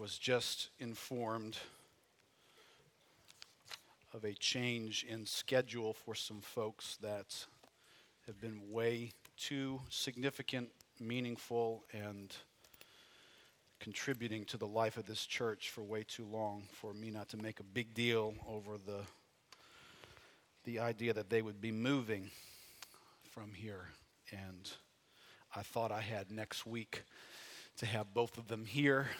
was just informed of a change in schedule for some folks that have been way too significant, meaningful, and contributing to the life of this church for way too long for me not to make a big deal over the the idea that they would be moving from here. And I thought I had next week to have both of them here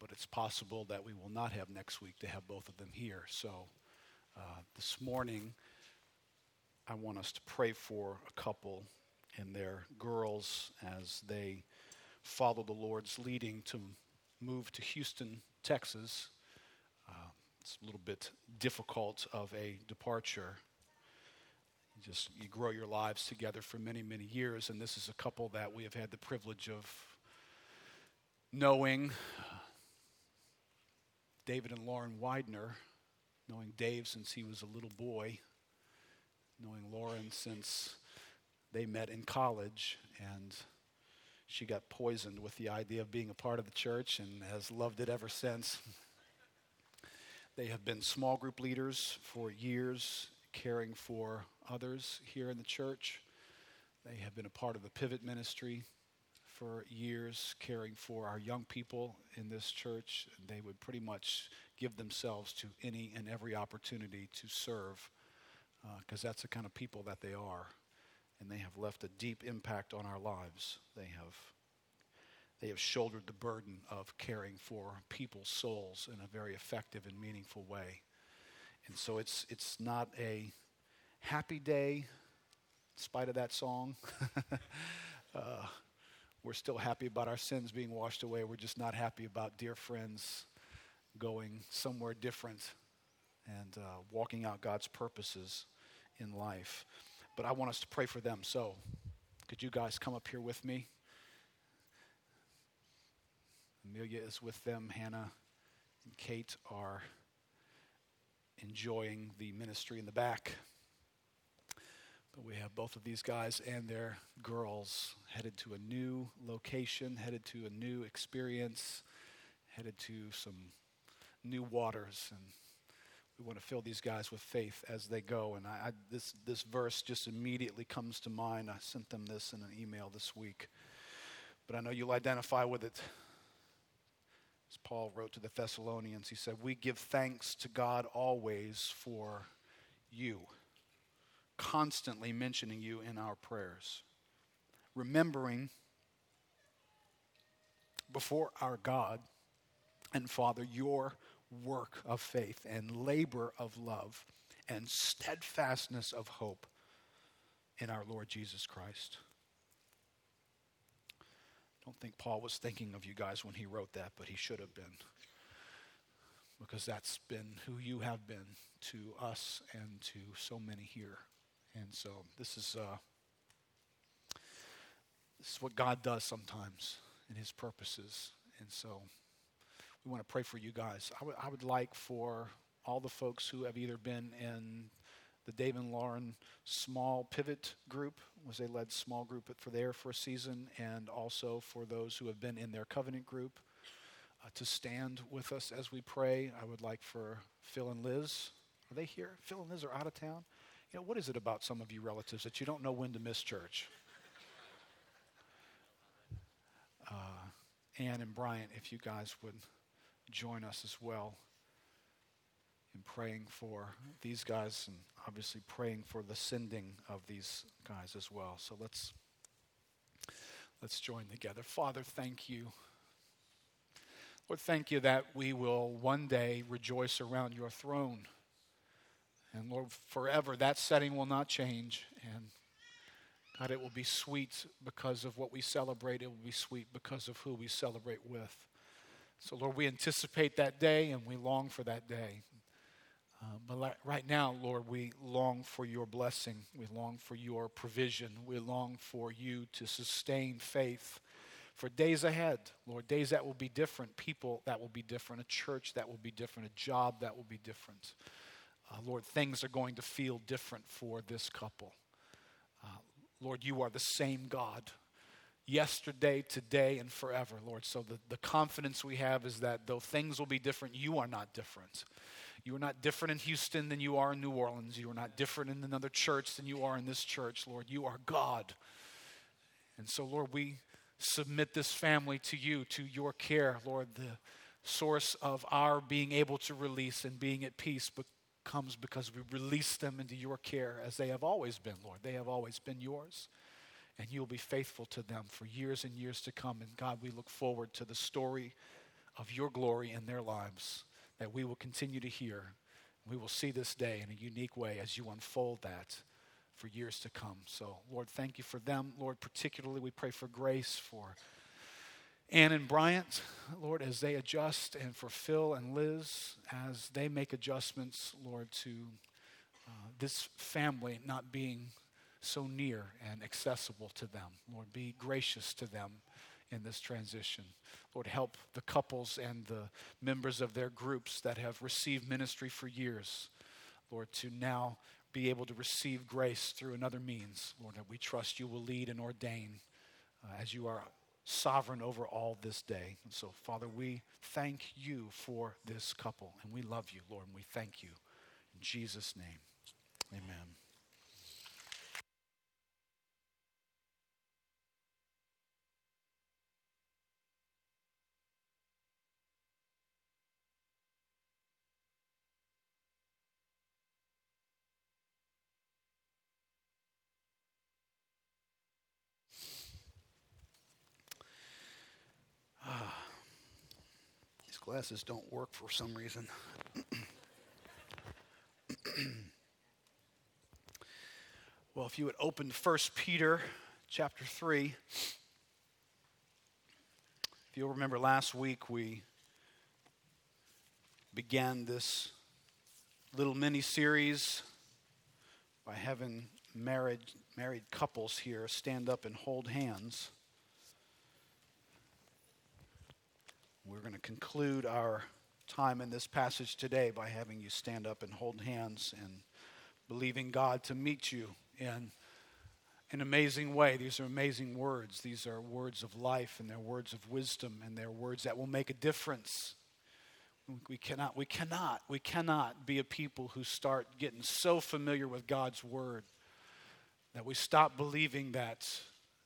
but it's possible that we will not have next week to have both of them here so uh, this morning I want us to pray for a couple and their girls as they follow the Lord's leading to move to Houston, Texas. Uh, it's a little bit difficult of a departure. Just you grow your lives together for many, many years, and this is a couple that we have had the privilege of knowing. David and Lauren Widener, knowing Dave since he was a little boy, knowing Lauren since they met in college, and she got poisoned with the idea of being a part of the church and has loved it ever since. They have been small group leaders for years, caring for others here in the church. They have been a part of the pivot ministry for years, caring for our young people in this church. They would pretty much give themselves to any and every opportunity to serve because uh, that's the kind of people that they are and they have left a deep impact on our lives. They have, they have shouldered the burden of caring for people's souls in a very effective and meaningful way. And so it's, it's not a happy day, in spite of that song. uh, we're still happy about our sins being washed away. We're just not happy about dear friends going somewhere different and uh, walking out God's purposes in life but I want us to pray for them. So, could you guys come up here with me? Amelia is with them. Hannah and Kate are enjoying the ministry in the back. But we have both of these guys and their girls headed to a new location, headed to a new experience, headed to some new waters. And we want to fill these guys with faith as they go. And I, I, this, this verse just immediately comes to mind. I sent them this in an email this week. But I know you'll identify with it. As Paul wrote to the Thessalonians, he said, We give thanks to God always for you, constantly mentioning you in our prayers, remembering before our God and Father your work of faith and labor of love and steadfastness of hope in our Lord Jesus Christ. I don't think Paul was thinking of you guys when he wrote that, but he should have been. Because that's been who you have been to us and to so many here. And so this is, uh, this is what God does sometimes in his purposes. And so we want to pray for you guys. I, w- I would like for all the folks who have either been in the Dave and Lauren small pivot group, was they led small group for there for a season, and also for those who have been in their covenant group uh, to stand with us as we pray. I would like for Phil and Liz. Are they here? Phil and Liz are out of town. You know, what is it about some of you relatives that you don't know when to miss church? Uh, Ann and Brian, if you guys would join us as well in praying for these guys and obviously praying for the sending of these guys as well. So let's let's join together. Father, thank you. Lord, thank you that we will one day rejoice around your throne. And Lord, forever that setting will not change. And God, it will be sweet because of what we celebrate. It will be sweet because of who we celebrate with. So, Lord, we anticipate that day and we long for that day. Uh, but right now, Lord, we long for your blessing. We long for your provision. We long for you to sustain faith for days ahead, Lord, days that will be different, people that will be different, a church that will be different, a job that will be different. Uh, Lord, things are going to feel different for this couple. Uh, Lord, you are the same God yesterday, today, and forever, Lord. So the, the confidence we have is that though things will be different, you are not different. You are not different in Houston than you are in New Orleans. You are not different in another church than you are in this church, Lord. You are God. And so, Lord, we submit this family to you, to your care, Lord. The source of our being able to release and being at peace comes because we release them into your care as they have always been, Lord. They have always been yours. And you'll be faithful to them for years and years to come. And God, we look forward to the story of your glory in their lives that we will continue to hear. We will see this day in a unique way as you unfold that for years to come. So, Lord, thank you for them. Lord, particularly we pray for grace for Ann and Bryant, Lord, as they adjust, and Phil and Liz as they make adjustments, Lord, to uh, this family not being so near and accessible to them. Lord, be gracious to them in this transition. Lord, help the couples and the members of their groups that have received ministry for years, Lord, to now be able to receive grace through another means. Lord, that we trust you will lead and ordain uh, as you are sovereign over all this day. And so, Father, we thank you for this couple, and we love you, Lord, and we thank you. In Jesus' name, amen. Glasses don't work for some reason. well, if you would open 1 Peter chapter 3. If you'll remember last week, we began this little mini series by having married, married couples here stand up and hold hands. We're going to conclude our time in this passage today by having you stand up and hold hands and believing God to meet you in an amazing way. These are amazing words. These are words of life and they're words of wisdom and they're words that will make a difference. We cannot, we cannot, we cannot be a people who start getting so familiar with God's word that we stop believing that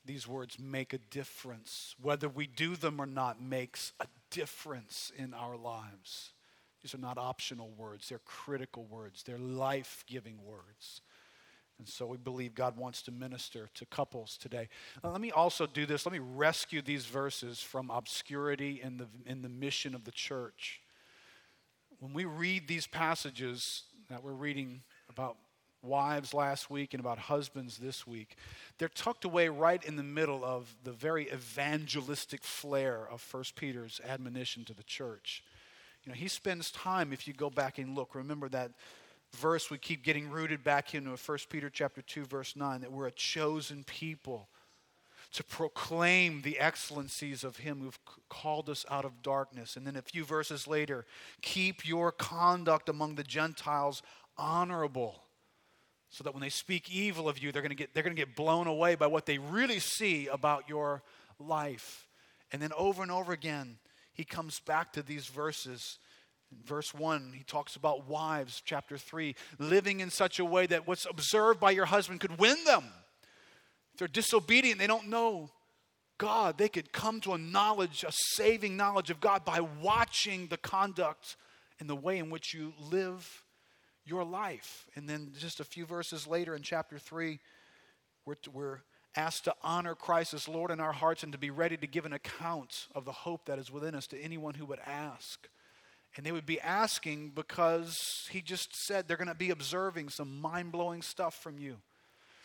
these words make a difference. Whether we do them or not makes a difference in our lives. These are not optional words, they're critical words, they're life giving words. And so we believe God wants to minister to couples today. Now, let me also do this. Let me rescue these verses from obscurity in the, in the mission of the church. When we read these passages that we're reading about wives last week and about husbands this week, they're tucked away right in the middle of the very evangelistic flair of 1 Peter's admonition to the church. You know, he spends time, if you go back and look, remember that verse we keep getting rooted back into 1 Peter chapter 2, verse 9, that we're a chosen people to proclaim the excellencies of him who've called us out of darkness. And then a few verses later, keep your conduct among the Gentiles honorable so that when they speak evil of you, they're going to get, they're going to get blown away by what they really see about your life. And then over and over again, he comes back to these verses. In verse 1, he talks about wives, chapter 3, living in such a way that what's observed by your husband could win them. If they're disobedient, they don't know God. They could come to a knowledge, a saving knowledge of God by watching the conduct and the way in which you live your life. And then just a few verses later in chapter 3, we're, we're asked to honor Christ as Lord in our hearts and to be ready to give an account of the hope that is within us to anyone who would ask. And they would be asking because he just said they're going to be observing some mind blowing stuff from you.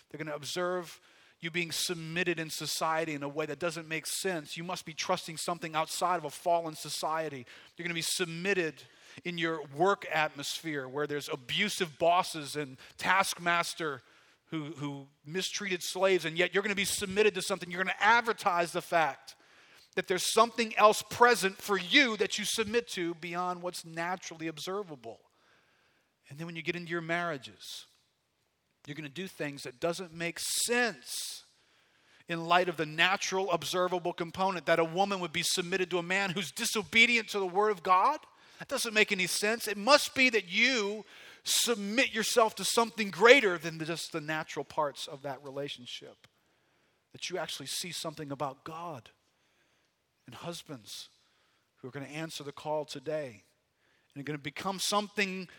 They're going to observe you being submitted in society in a way that doesn't make sense. You must be trusting something outside of a fallen society. You're going to be submitted in your work atmosphere where there's abusive bosses and taskmaster who, who mistreated slaves, and yet you're going to be submitted to something. You're going to advertise the fact that there's something else present for you that you submit to beyond what's naturally observable. And then when you get into your marriages, you're going to do things that doesn't make sense in light of the natural, observable component that a woman would be submitted to a man who's disobedient to the Word of God? That doesn't make any sense. It must be that you submit yourself to something greater than just the natural parts of that relationship. That you actually see something about God. And husbands who are going to answer the call today and are going to become something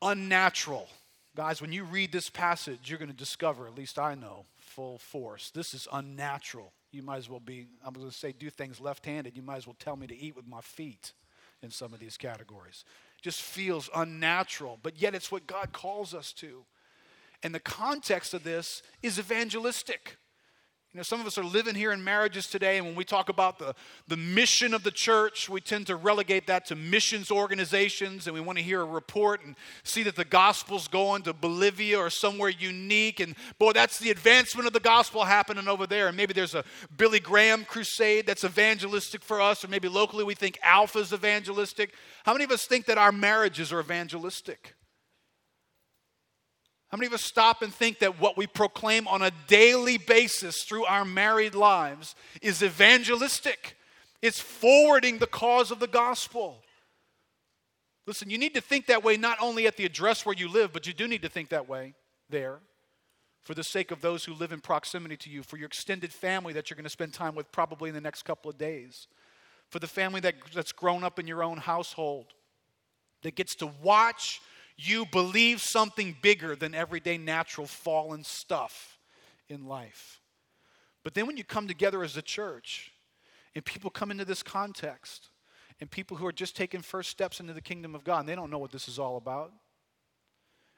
unnatural. Guys, when you read this passage, you're going to discover, at least I know, full force. This is unnatural. You might as well be, I'm going to say, do things left handed. You might as well tell me to eat with my feet in some of these categories. Just feels unnatural, but yet it's what God calls us to. And the context of this is evangelistic. You know, some of us are living here in marriages today, and when we talk about the, the mission of the church, we tend to relegate that to missions organizations, and we want to hear a report and see that the gospel's going to Bolivia or somewhere unique. And boy, that's the advancement of the gospel happening over there. And maybe there's a Billy Graham crusade that's evangelistic for us, or maybe locally we think Alpha's evangelistic. How many of us think that our marriages are evangelistic? How many of us stop and think that what we proclaim on a daily basis through our married lives is evangelistic? It's forwarding the cause of the gospel. Listen, you need to think that way not only at the address where you live, but you do need to think that way there for the sake of those who live in proximity to you, for your extended family that you're going to spend time with probably in the next couple of days, for the family that, that's grown up in your own household, that gets to watch you believe something bigger than everyday natural fallen stuff in life. But then when you come together as a church and people come into this context and people who are just taking first steps into the kingdom of God and they don't know what this is all about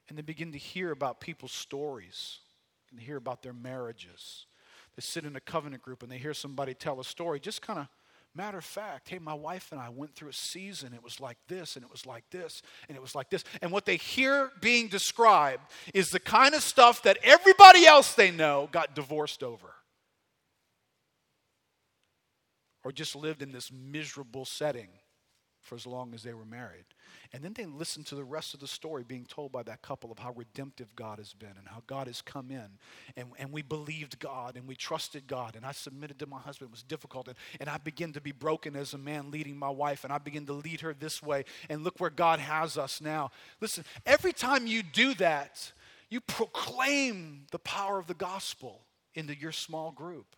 and they begin to hear about people's stories and hear about their marriages. They sit in a covenant group and they hear somebody tell a story just kind of Matter of fact, hey, my wife and I went through a season. It was like this, and it was like this, and it was like this. And what they hear being described is the kind of stuff that everybody else they know got divorced over. Or just lived in this miserable setting for as long as they were married. And then they listen to the rest of the story being told by that couple of how redemptive God has been and how God has come in. And, and we believed God and we trusted God. And I submitted to my husband. It was difficult. And, and I begin to be broken as a man leading my wife. And I begin to lead her this way. And look where God has us now. Listen, every time you do that, you proclaim the power of the gospel into your small group.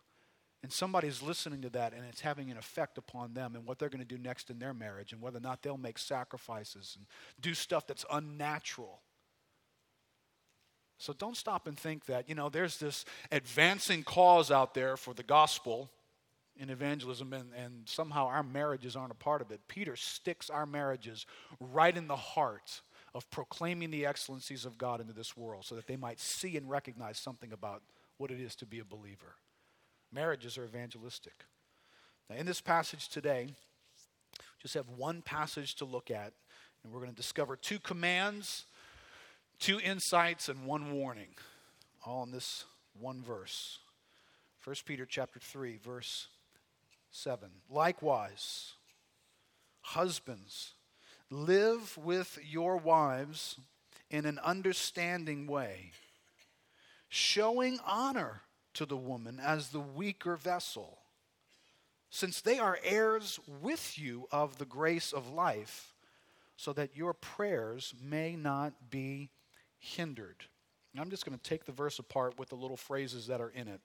And somebody's listening to that and it's having an effect upon them and what they're going to do next in their marriage and whether or not they'll make sacrifices and do stuff that's unnatural. So don't stop and think that, you know, there's this advancing cause out there for the gospel in evangelism and, and somehow our marriages aren't a part of it. Peter sticks our marriages right in the heart of proclaiming the excellencies of God into this world so that they might see and recognize something about what it is to be a believer. Marriages are evangelistic. Now, in this passage today, just have one passage to look at, and we're going to discover two commands, two insights, and one warning, all in this one verse. 1 Peter chapter 3, verse 7. Likewise, husbands, live with your wives in an understanding way, showing honor to the woman as the weaker vessel, since they are heirs with you of the grace of life, so that your prayers may not be hindered. I'm just going to take the verse apart with the little phrases that are in it.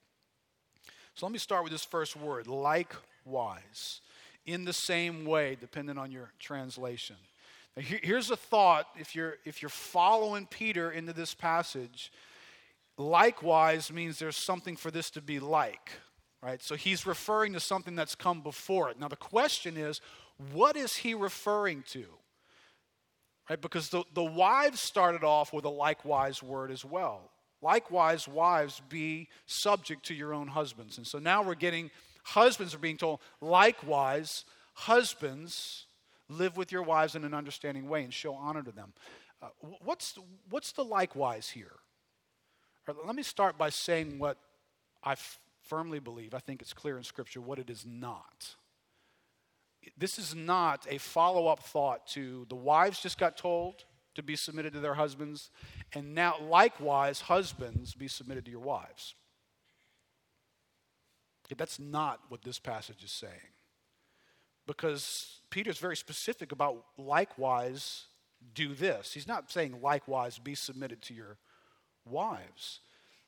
So let me start with this first word likewise. In the same way, depending on your translation. Now, here's a thought if you're, if you're following Peter into this passage likewise means there's something for this to be like, right? So he's referring to something that's come before it. Now, the question is, what is he referring to? Right? Because the, the wives started off with a likewise word as well. Likewise, wives, be subject to your own husbands. And so now we're getting, husbands are being told, likewise, husbands, live with your wives in an understanding way and show honor to them. Uh, what's, what's the likewise here? Let me start by saying what I f- firmly believe, I think it's clear in Scripture, what it is not. This is not a follow up thought to the wives just got told to be submitted to their husbands, and now likewise, husbands, be submitted to your wives. That's not what this passage is saying. Because Peter's very specific about likewise do this. He's not saying likewise be submitted to your wives.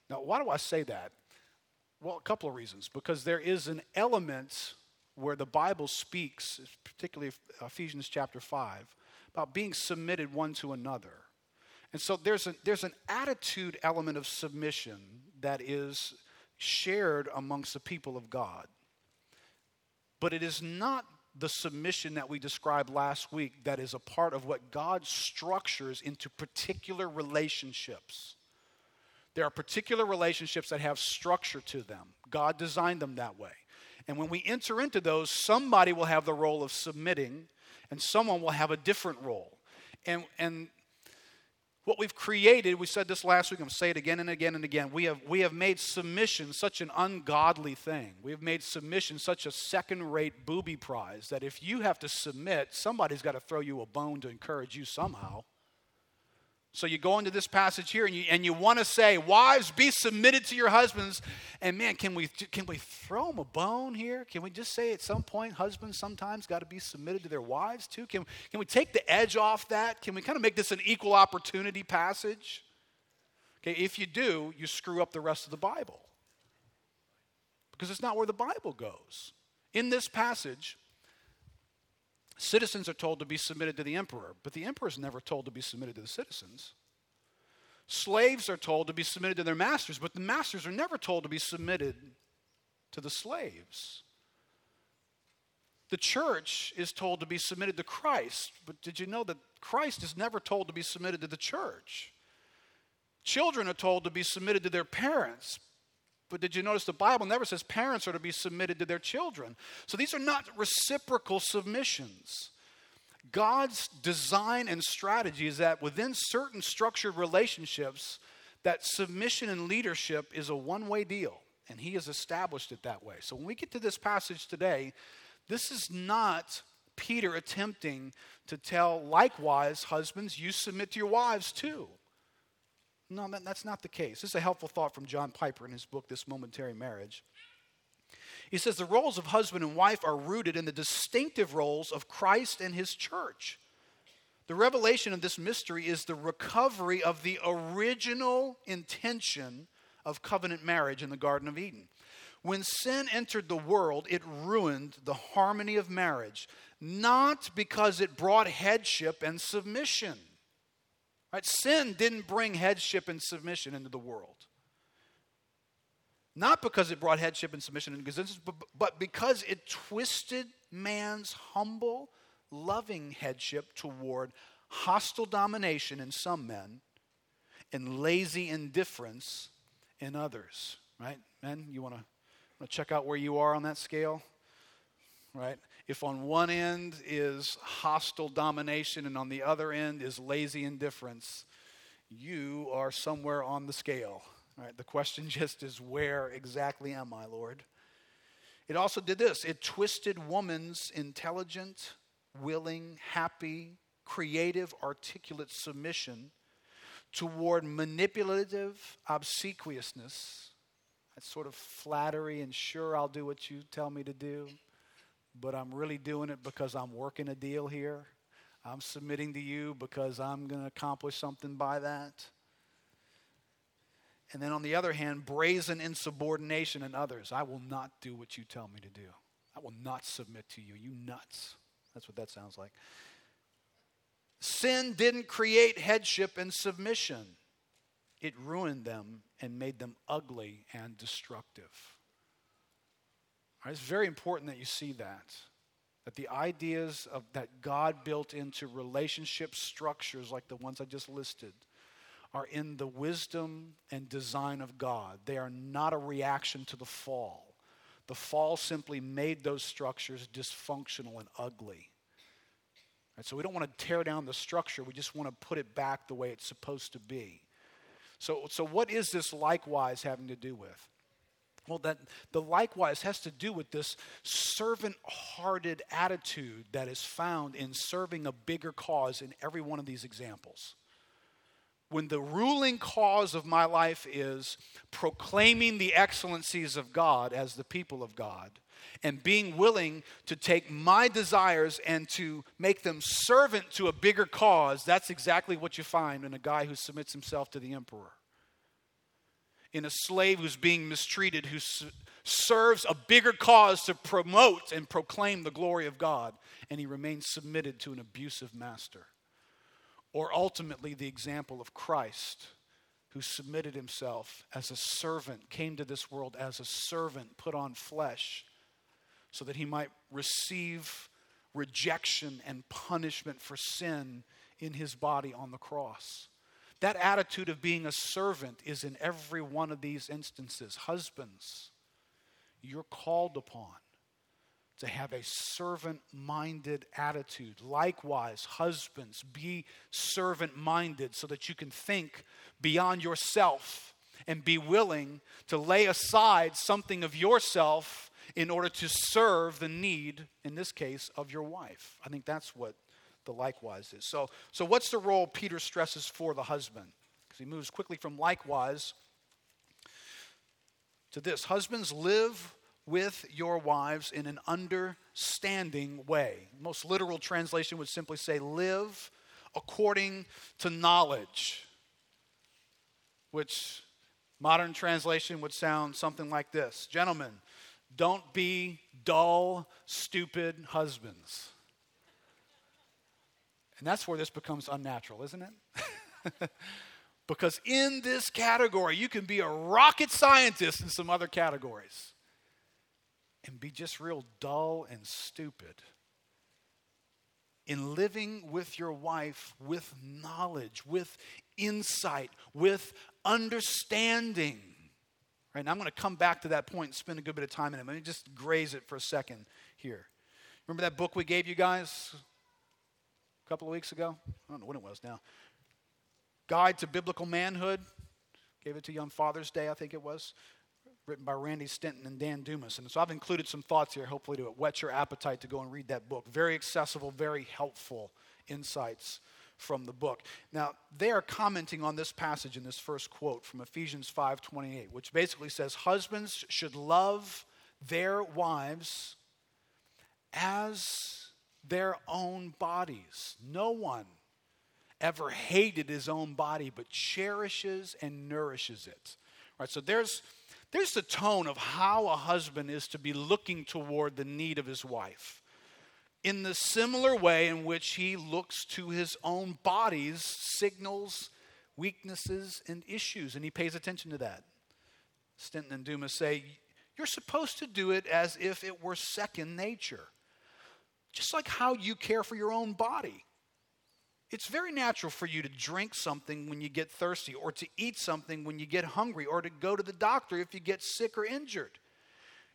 Now, why do I say that? Well, a couple of reasons. Because there is an element where the Bible speaks, particularly Ephesians chapter 5, about being submitted one to another. And so there's, a, there's an attitude element of submission that is shared amongst the people of God. But it is not the submission that we described last week that is a part of what God structures into particular relationships. There are particular relationships that have structure to them. God designed them that way. And when we enter into those, somebody will have the role of submitting, and someone will have a different role. And, and what we've created, we said this last week, I'm going to say it again and again and again. We have, we have made submission such an ungodly thing. We have made submission such a second rate booby prize that if you have to submit, somebody's got to throw you a bone to encourage you somehow. So you go into this passage here and you, and you want to say, Wives, be submitted to your husbands. And man, can we, can we throw them a bone here? Can we just say at some point, husbands sometimes got to be submitted to their wives too? Can, can we take the edge off that? Can we kind of make this an equal opportunity passage? Okay, if you do, you screw up the rest of the Bible. Because it's not where the Bible goes. In this passage, Citizens are told to be submitted to the emperor, but the emperor is never told to be submitted to the citizens. Slaves are told to be submitted to their masters, but the masters are never told to be submitted to the slaves. The church is told to be submitted to Christ, but did you know that Christ is never told to be submitted to the church? Children are told to be submitted to their parents, but did you notice the Bible never says parents are to be submitted to their children? So these are not reciprocal submissions. God's design and strategy is that within certain structured relationships, that submission and leadership is a one way deal, and He has established it that way. So when we get to this passage today, this is not Peter attempting to tell, likewise, husbands, you submit to your wives too. No, that, that's not the case. This is a helpful thought from John Piper in his book, This Momentary Marriage. He says the roles of husband and wife are rooted in the distinctive roles of Christ and his church. The revelation of this mystery is the recovery of the original intention of covenant marriage in the Garden of Eden. When sin entered the world, it ruined the harmony of marriage, not because it brought headship and submission Right? Sin didn't bring headship and submission into the world. Not because it brought headship and submission existence, but because it twisted man's humble, loving headship toward hostile domination in some men and lazy indifference in others. Right? Men, you want to check out where you are on that scale? Right? If on one end is hostile domination and on the other end is lazy indifference, you are somewhere on the scale. Right? The question just is where exactly am I, Lord? It also did this it twisted woman's intelligent, willing, happy, creative, articulate submission toward manipulative obsequiousness. That sort of flattery and sure, I'll do what you tell me to do but I'm really doing it because I'm working a deal here. I'm submitting to you because I'm going to accomplish something by that. And then on the other hand, brazen insubordination in others. I will not do what you tell me to do. I will not submit to you. You nuts. That's what that sounds like. Sin didn't create headship and submission, it ruined them and made them ugly and destructive. Right, it's very important that you see that. That the ideas of, that God built into relationship structures like the ones I just listed are in the wisdom and design of God. They are not a reaction to the fall. The fall simply made those structures dysfunctional and ugly. Right, so we don't want to tear down the structure, we just want to put it back the way it's supposed to be. So, so what is this likewise having to do with? Well, that the likewise has to do with this servant hearted attitude that is found in serving a bigger cause in every one of these examples. when the ruling cause of my life is proclaiming the excellencies of God as the people of God and being willing to take my desires and to make them servant to a bigger cause, that's exactly what you find in a guy who submits himself to the emperor. In a slave who's being mistreated, who serves a bigger cause to promote and proclaim the glory of God, and he remains submitted to an abusive master. Or ultimately, the example of Christ, who submitted himself as a servant, came to this world as a servant, put on flesh, so that he might receive rejection and punishment for sin in his body on the cross. That attitude of being a servant is in every one of these instances. Husbands, you're called upon to have a servant minded attitude. Likewise, husbands, be servant minded so that you can think beyond yourself and be willing to lay aside something of yourself in order to serve the need, in this case, of your wife. I think that's what the likewise is. So, so what's the role Peter stresses for the husband? Because he moves quickly from likewise to this Husbands, live with your wives in an understanding way. Most literal translation would simply say, live according to knowledge, which modern translation would sound something like this Gentlemen, don't be dull, stupid husbands. And that's where this becomes unnatural, isn't it? because in this category, you can be a rocket scientist in some other categories and be just real dull and stupid. In living with your wife with knowledge, with insight, with understanding. Right now, I'm going to come back to that point and spend a good bit of time in it. Let me just graze it for a second here. Remember that book we gave you guys couple of weeks ago? I don't know when it was now. Guide to Biblical Manhood. Gave it to you on Father's Day, I think it was. Written by Randy Stinson and Dan Dumas. And so I've included some thoughts here, hopefully, to whet your appetite to go and read that book. Very accessible, very helpful insights from the book. Now, they are commenting on this passage in this first quote from Ephesians 5:28, which basically says husbands should love their wives as their own bodies. No one ever hated his own body but cherishes and nourishes it. Right? So there's there's the tone of how a husband is to be looking toward the need of his wife in the similar way in which he looks to his own body's signals, weaknesses, and issues, and he pays attention to that. Stinson and Dumas say, You're supposed to do it as if it were second nature, just like how you care for your own body. It's very natural for you to drink something when you get thirsty, or to eat something when you get hungry, or to go to the doctor if you get sick or injured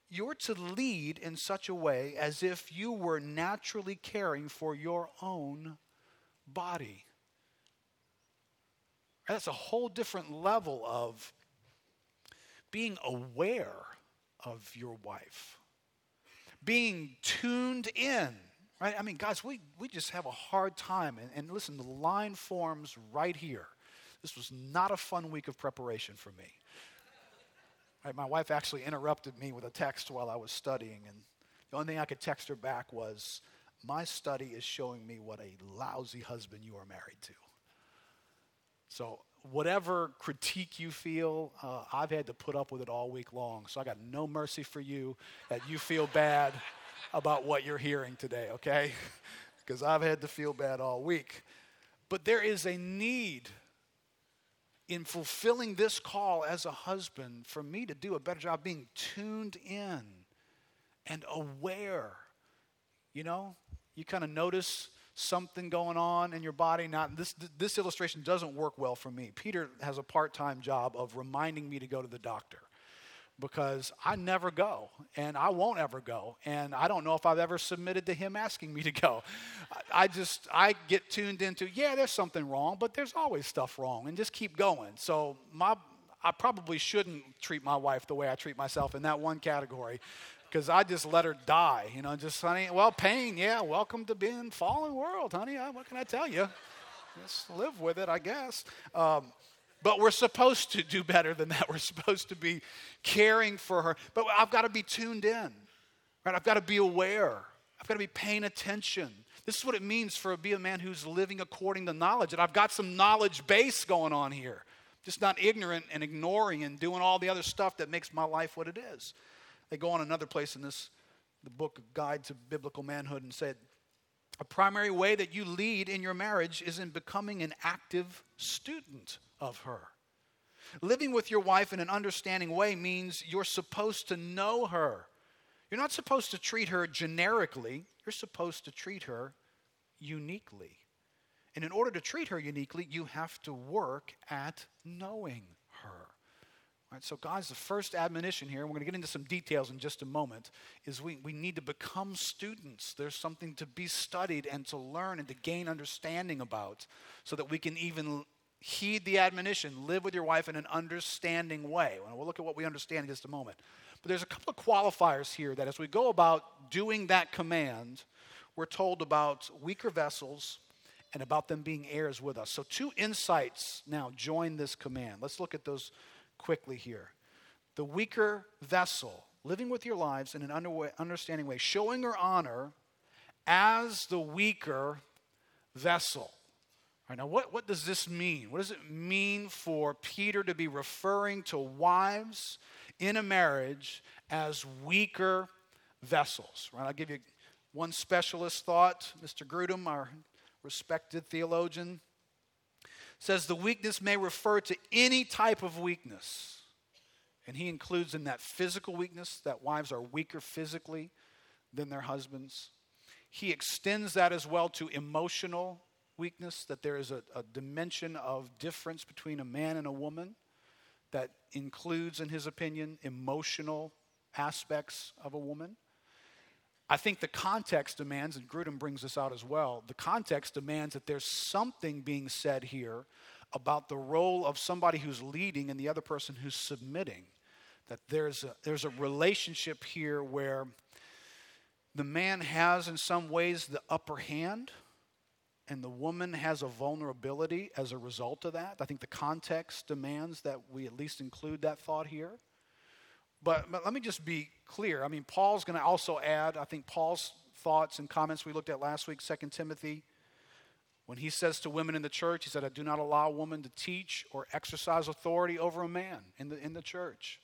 you're to lead in such a way as if you were naturally caring for your own body. That's a whole different level of being aware of your wife, being tuned in. Right? I mean, guys, we, we just have a hard time. And, and listen, the line forms right here. This was not a fun week of preparation for me. Right, my wife actually interrupted me with a text while I was studying, and the only thing I could text her back was, My study is showing me what a lousy husband you are married to. So, whatever critique you feel, uh, I've had to put up with it all week long. So, I got no mercy for you that you feel bad about what you're hearing today, okay? Because I've had to feel bad all week. But there is a need in fulfilling this call as a husband for me to do a better job being tuned in and aware. You know, you kind of notice something going on in your body. Not this this illustration doesn't work well for me. Peter has a part-time job of reminding me to go to the doctor because I never go and I won't ever go. And I don't know if I've ever submitted to him asking me to go. I just, I get tuned into, yeah, there's something wrong, but there's always stuff wrong and just keep going. So my, I probably shouldn't treat my wife the way I treat myself in that one category because I just let her die. You know, just, honey, well, pain, yeah, welcome to being fallen world, honey. What can I tell you? Let's live with it, I guess. Um, but we're supposed to do better than that. We're supposed to be caring for her. But I've got to be tuned in, right? I've got to be aware. I've got to be paying attention. This is what it means for be a man who's living according to knowledge. And I've got some knowledge base going on here. Just not ignorant and ignoring and doing all the other stuff that makes my life what it is. They go on another place in this the book Guide to Biblical Manhood and said a primary way that you lead in your marriage is in becoming an active student of her. Living with your wife in an understanding way means you're supposed to know her. You're not supposed to treat her generically, you're supposed to treat her uniquely. And in order to treat her uniquely, you have to work at knowing. Right, so, guys, the first admonition here, and we're going to get into some details in just a moment, is we, we need to become students. There's something to be studied and to learn and to gain understanding about so that we can even heed the admonition live with your wife in an understanding way. And we'll look at what we understand in just a moment. But there's a couple of qualifiers here that as we go about doing that command, we're told about weaker vessels and about them being heirs with us. So, two insights now join this command. Let's look at those quickly here. The weaker vessel, living with your lives in an understanding way, showing her honor as the weaker vessel. All right, now, what, what does this mean? What does it mean for Peter to be referring to wives in a marriage as weaker vessels? Right, I'll give you one specialist thought. Mr. Grudem, our respected theologian, says the weakness may refer to any type of weakness. And he includes in that physical weakness, that wives are weaker physically than their husbands. He extends that as well to emotional weakness, that there is a, a dimension of difference between a man and a woman that includes, in his opinion, emotional aspects of a woman. I think the context demands, and Grudem brings this out as well, the context demands that there's something being said here about the role of somebody who's leading and the other person who's submitting. That there's a, there's a relationship here where the man has, in some ways, the upper hand, and the woman has a vulnerability as a result of that. I think the context demands that we at least include that thought here. But, but let me just be clear. I mean, Paul's going to also add, I think Paul's thoughts and comments we looked at last week, 2 Timothy, when he says to women in the church, he said, I do not allow a woman to teach or exercise authority over a man in the, in the church.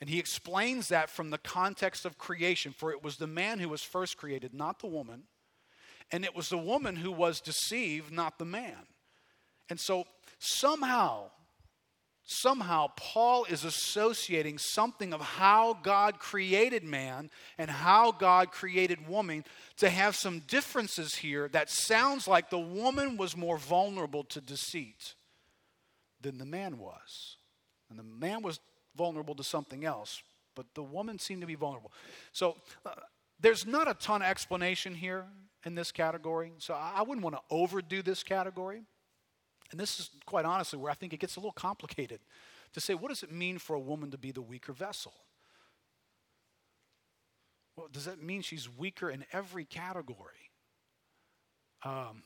And he explains that from the context of creation, for it was the man who was first created, not the woman. And it was the woman who was deceived, not the man. And so somehow somehow Paul is associating something of how God created man and how God created woman to have some differences here that sounds like the woman was more vulnerable to deceit than the man was. And the man was vulnerable to something else, but the woman seemed to be vulnerable. So uh, there's not a ton of explanation here in this category. So I, I wouldn't want to overdo this category. And this is quite honestly where I think it gets a little complicated to say, what does it mean for a woman to be the weaker vessel? Well, does that mean she's weaker in every category? Um,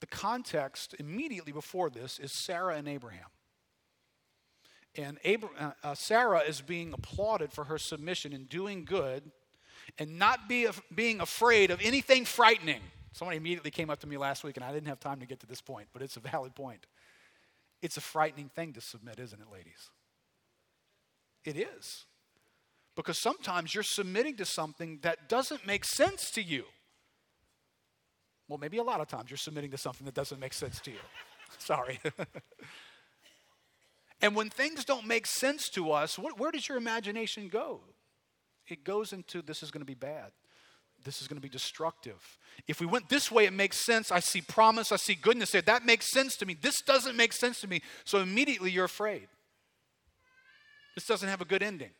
the context immediately before this is Sarah and Abraham. And Abra- uh, uh, Sarah is being applauded for her submission in doing good and not be being afraid of anything frightening. Somebody immediately came up to me last week, and I didn't have time to get to this point, but it's a valid point. It's a frightening thing to submit, isn't it, ladies? It is. Because sometimes you're submitting to something that doesn't make sense to you. Well, maybe a lot of times you're submitting to something that doesn't make sense to you. Sorry. and when things don't make sense to us, where does your imagination go? It goes into this is going to be bad this is going to be destructive. If we went this way, it makes sense. I see promise, I see goodness there. That makes sense to me. This doesn't make sense to me. So immediately you're afraid. This doesn't have a good ending.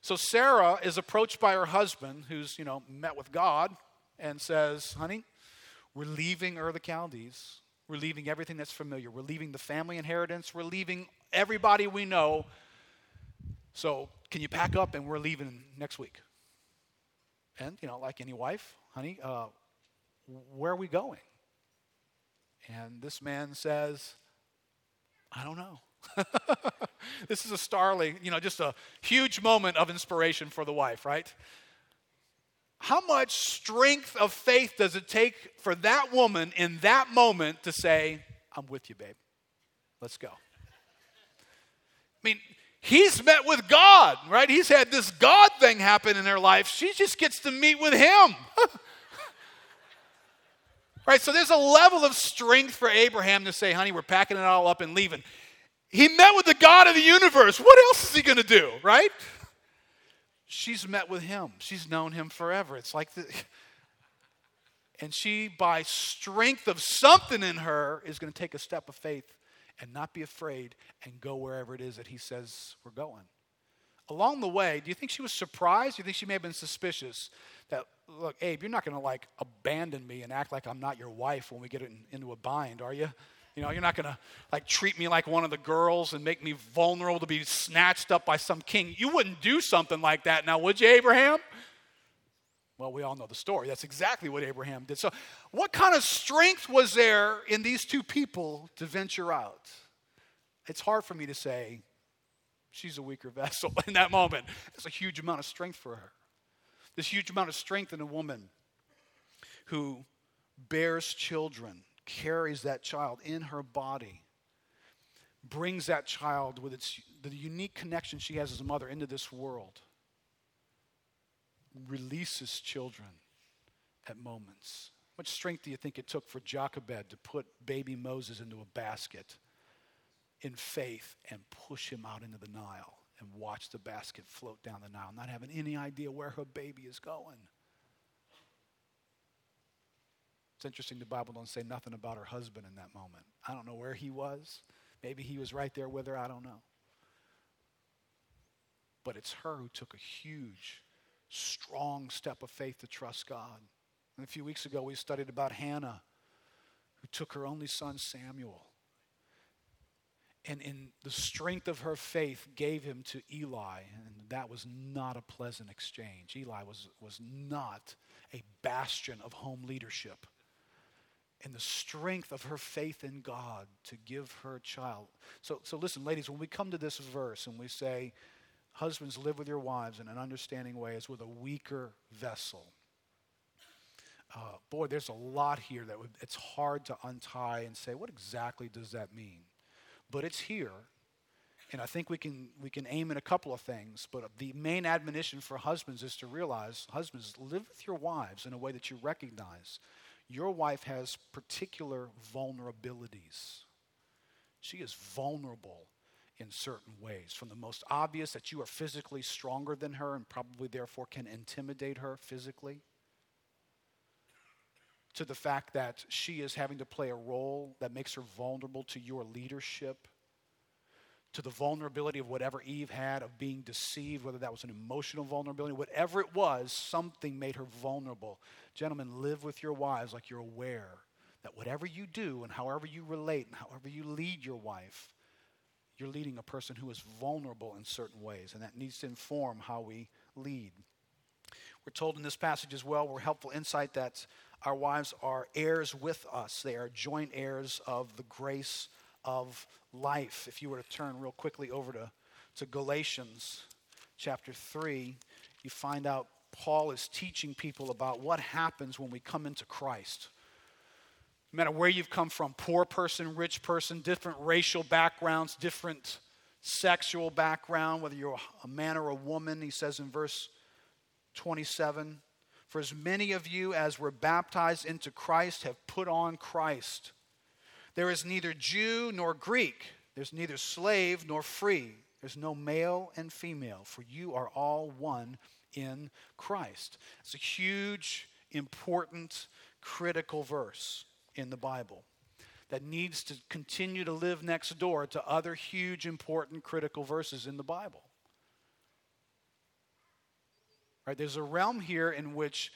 So Sarah is approached by her husband, who's, you know, met with God, and says, Honey, we're leaving Ur the Chaldees. We're leaving everything that's familiar. We're leaving the family inheritance. We're leaving everybody we know. So can you pack up and we're leaving next week? And, you know, like any wife, honey, uh, where are we going? And this man says, I don't know. this is a starling, you know, just a huge moment of inspiration for the wife, right? How much strength of faith does it take for that woman in that moment to say, I'm with you, babe. Let's go. I mean, he's met with God, right? He's had this God thing happen in her life. She just gets to meet with him. right? So there's a level of strength for Abraham to say, honey, we're packing it all up and leaving. He met with the God of the universe. What else is he going to do, right? She's met with him. She's known him forever. It's like the. And she, by strength of something in her, is going to take a step of faith and not be afraid and go wherever it is that he says we're going. Along the way, do you think she was surprised? Do you think she may have been suspicious that, look, Abe, you're not going to like abandon me and act like I'm not your wife when we get in, into a bind, are you? You know, you're not going to like treat me like one of the girls and make me vulnerable to be snatched up by some king. You wouldn't do something like that now, would you, Abraham? Well, we all know the story. That's exactly what Abraham did. So, what kind of strength was there in these two people to venture out? It's hard for me to say she's a weaker vessel in that moment. It's a huge amount of strength for her. This huge amount of strength in a woman who bears children, carries that child in her body, brings that child with its, the unique connection she has as a mother into this world releases children at moments. Much strength do you think it took for Jochebed to put baby Moses into a basket in faith and push him out into the Nile and watch the basket float down the Nile, not having any idea where her baby is going? It's interesting the Bible don't say nothing about her husband in that moment. I don't know where he was. Maybe he was right there with her. I don't know. But it's her who took a huge strong step of faith to trust God. And a few weeks ago, we studied about Hannah, who took her only son, Samuel, and in the strength of her faith gave him to Eli. And that was not a pleasant exchange. Eli was, was not a bastion of home leadership. And the strength of her faith in God to give her child. So, so listen, ladies, when we come to this verse and we say, Husbands, live with your wives in an understanding way as with a weaker vessel. Uh, boy, there's a lot here that would, it's hard to untie and say, what exactly does that mean? But it's here. And I think we can, we can aim at a couple of things. But the main admonition for husbands is to realize husbands, live with your wives in a way that you recognize your wife has particular vulnerabilities. She is vulnerable in certain ways. From the most obvious, that you are physically stronger than her and probably therefore can intimidate her physically, to the fact that she is having to play a role that makes her vulnerable to your leadership, to the vulnerability of whatever Eve had of being deceived, whether that was an emotional vulnerability, whatever it was, something made her vulnerable. Gentlemen, live with your wives like you're aware that whatever you do and however you relate and however you lead your wife, you're leading a person who is vulnerable in certain ways, and that needs to inform how we lead. We're told in this passage as well, we're helpful insight that our wives are heirs with us. They are joint heirs of the grace of life. If you were to turn real quickly over to, to Galatians chapter 3, you find out Paul is teaching people about what happens when we come into Christ no matter where you've come from poor person, rich person, different racial backgrounds, different sexual background, whether you're a man or a woman, he says in verse 27 For as many of you as were baptized into Christ have put on Christ. There is neither Jew nor Greek, there's neither slave nor free, there's no male and female, for you are all one in Christ. It's a huge, important, critical verse in the Bible that needs to continue to live next door to other huge, important, critical verses in the Bible. Right? There's a realm here in which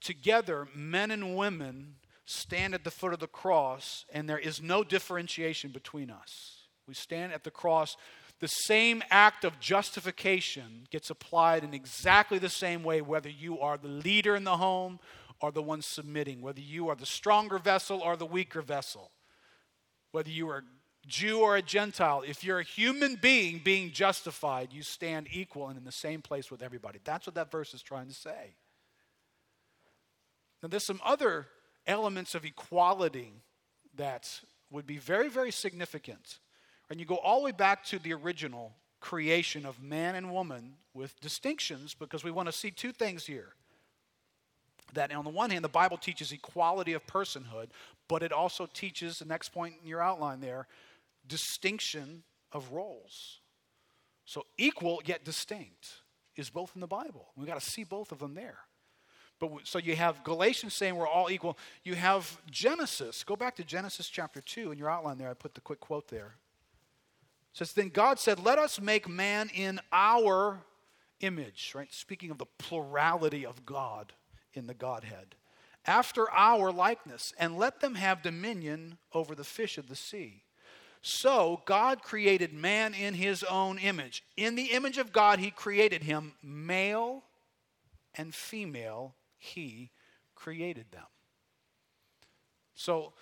together men and women stand at the foot of the cross and there is no differentiation between us. We stand at the cross. The same act of justification gets applied in exactly the same way, whether you are the leader in the home are the ones submitting, whether you are the stronger vessel or the weaker vessel, whether you are a Jew or a Gentile. If you're a human being being justified, you stand equal and in the same place with everybody. That's what that verse is trying to say. Now, there's some other elements of equality that would be very, very significant. And you go all the way back to the original creation of man and woman with distinctions because we want to see two things here. That on the one hand, the Bible teaches equality of personhood, but it also teaches, the next point in your outline there, distinction of roles. So equal yet distinct is both in the Bible. We've got to see both of them there. But so you have Galatians saying we're all equal. You have Genesis. Go back to Genesis chapter 2 in your outline there. I put the quick quote there. It says, Then God said, Let us make man in our image, right? Speaking of the plurality of God in the Godhead, after our likeness, and let them have dominion over the fish of the sea. So God created man in his own image. In the image of God, he created him, male and female he created them. So,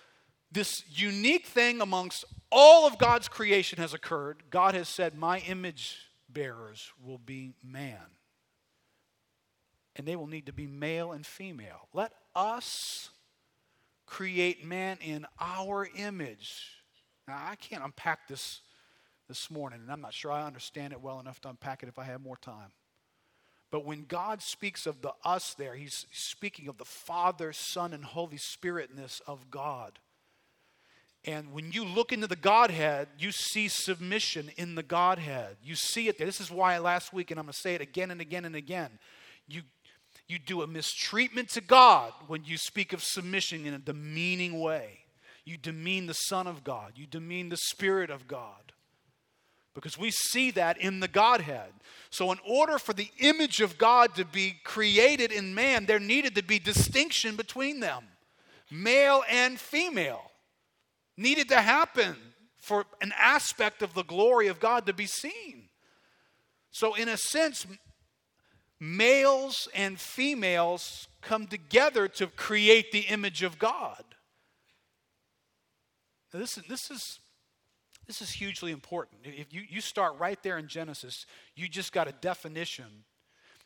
this unique thing amongst all of God's creation has occurred. God has said, My image bearers will be man. And they will need to be male and female. Let us create man in our image. Now, I can't unpack this this morning, and I'm not sure I understand it well enough to unpack it if I have more time. But when God speaks of the us there, he's speaking of the Father, Son, and Holy Spiritness of God. And when you look into the Godhead, you see submission in the Godhead. You see it there. This is why last week, and I'm going to say it again and again and again, you, you do a mistreatment to God when you speak of submission in a demeaning way. You demean the Son of God, you demean the Spirit of God because we see that in the Godhead. So, in order for the image of God to be created in man, there needed to be distinction between them. Male and female needed to happen for an aspect of the glory of God to be seen. So, in a sense, males and females come together to create the image of God. Now, this, this is this is hugely important. If you, you start right there in Genesis, you just got a definition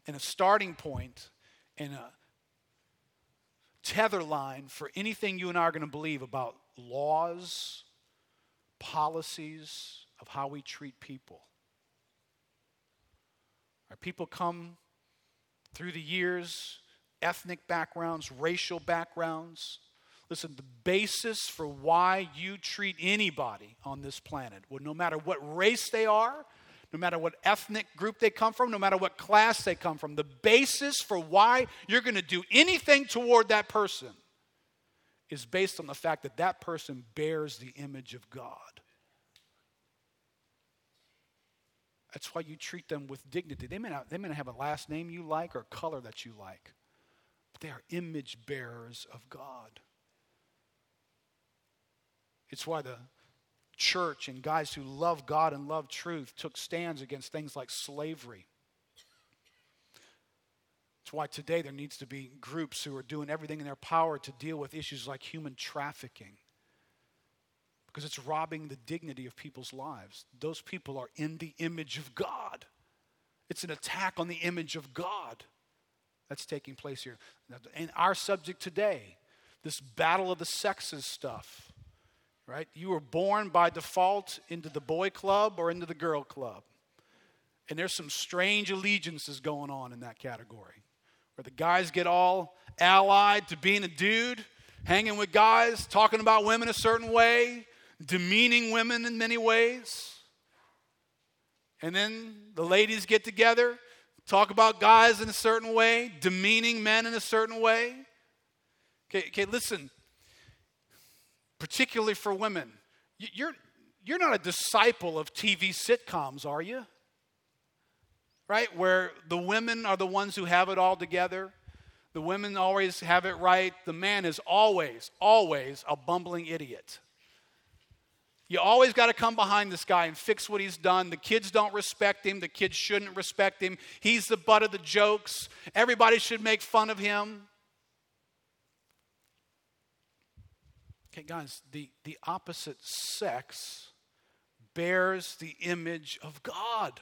and a starting point and a tether line for anything you and I are going to believe about laws, policies of how we treat people. Our people come through the years, ethnic backgrounds, racial backgrounds, Listen, the basis for why you treat anybody on this planet, well, no matter what race they are, no matter what ethnic group they come from, no matter what class they come from, the basis for why you're going to do anything toward that person is based on the fact that that person bears the image of God. That's why you treat them with dignity. They may, not, they may not have a last name you like or color that you like, but they are image bearers of God. It's why the church and guys who love God and love truth took stands against things like slavery. It's why today there needs to be groups who are doing everything in their power to deal with issues like human trafficking. Because it's robbing the dignity of people's lives. Those people are in the image of God. It's an attack on the image of God that's taking place here. And our subject today, this battle of the sexes stuff right? You were born by default into the boy club or into the girl club. And there's some strange allegiances going on in that category where the guys get all allied to being a dude, hanging with guys, talking about women a certain way, demeaning women in many ways. And then the ladies get together, talk about guys in a certain way, demeaning men in a certain way. Okay, okay listen, particularly for women. You're, you're not a disciple of TV sitcoms, are you? Right? Where the women are the ones who have it all together. The women always have it right. The man is always, always a bumbling idiot. You always got to come behind this guy and fix what he's done. The kids don't respect him. The kids shouldn't respect him. He's the butt of the jokes. Everybody should make fun of him. Okay, guys, the, the opposite sex bears the image of God.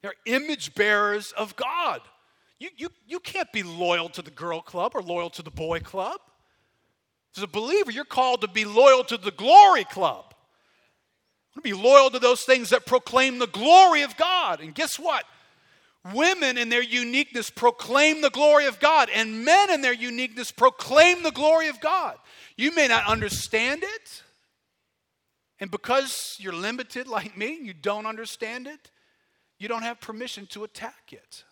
They're image bearers of God. You, you, you can't be loyal to the girl club or loyal to the boy club. As a believer, you're called to be loyal to the glory club. To be loyal to those things that proclaim the glory of God. And guess what? Women in their uniqueness proclaim the glory of God, and men in their uniqueness proclaim the glory of God. You may not understand it, and because you're limited like me, you don't understand it, you don't have permission to attack it.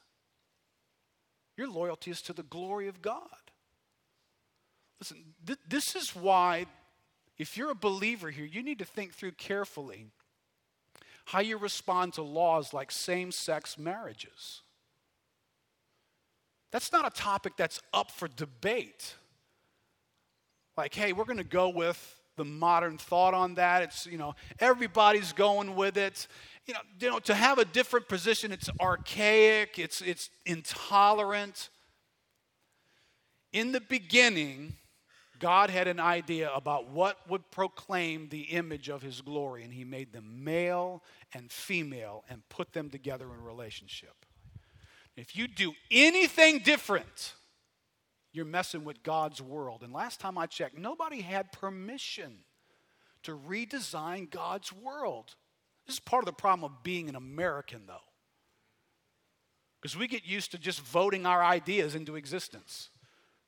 Your loyalty is to the glory of God. Listen, th- this is why, if you're a believer here, you need to think through carefully how you respond to laws like same sex marriages. That's not a topic that's up for debate. Like, hey, we're going to go with the modern thought on that. It's, you know, everybody's going with it. You know, you know, to have a different position, it's archaic, it's, it's intolerant. In the beginning, God had an idea about what would proclaim the image of his glory, and he made them male and female and put them together in relationship. If you do anything different, you're messing with God's world. And last time I checked, nobody had permission to redesign God's world. This is part of the problem of being an American, though. Because we get used to just voting our ideas into existence.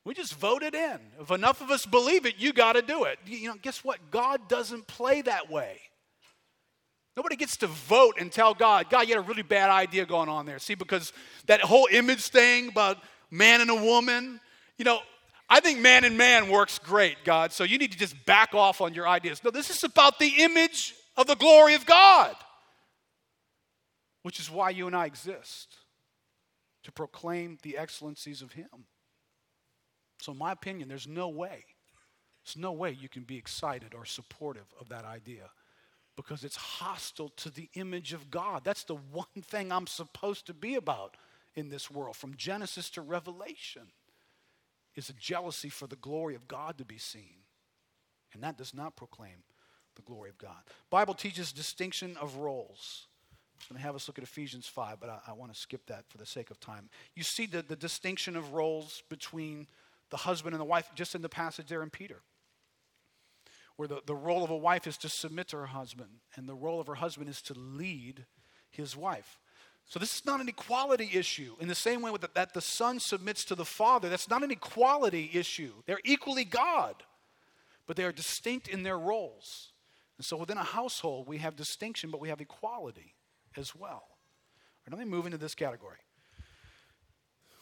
We just vote it in. If enough of us believe it, you got to do it. You know, guess what? God doesn't play that way. Nobody gets to vote and tell God, God, you had a really bad idea going on there. See, because that whole image thing about man and a woman, you know, I think man and man works great, God, so you need to just back off on your ideas. No, this is about the image of the glory of God, which is why you and I exist to proclaim the excellencies of Him. So, in my opinion, there's no way, there's no way you can be excited or supportive of that idea because it's hostile to the image of God. That's the one thing I'm supposed to be about in this world, from Genesis to Revelation, is a jealousy for the glory of God to be seen. And that does not proclaim the glory of God. Bible teaches distinction of roles. I'm going to have us look at Ephesians 5, but I, I want to skip that for the sake of time. You see the, the distinction of roles between the husband and the wife just in the passage there in Peter, where the, the role of a wife is to submit to her husband, and the role of her husband is to lead his wife. So this is not an equality issue. In the same way the, that the son submits to the father, that's not an equality issue. They're equally God, but they are distinct in their roles. And so within a household, we have distinction, but we have equality as well. Let me move into this category.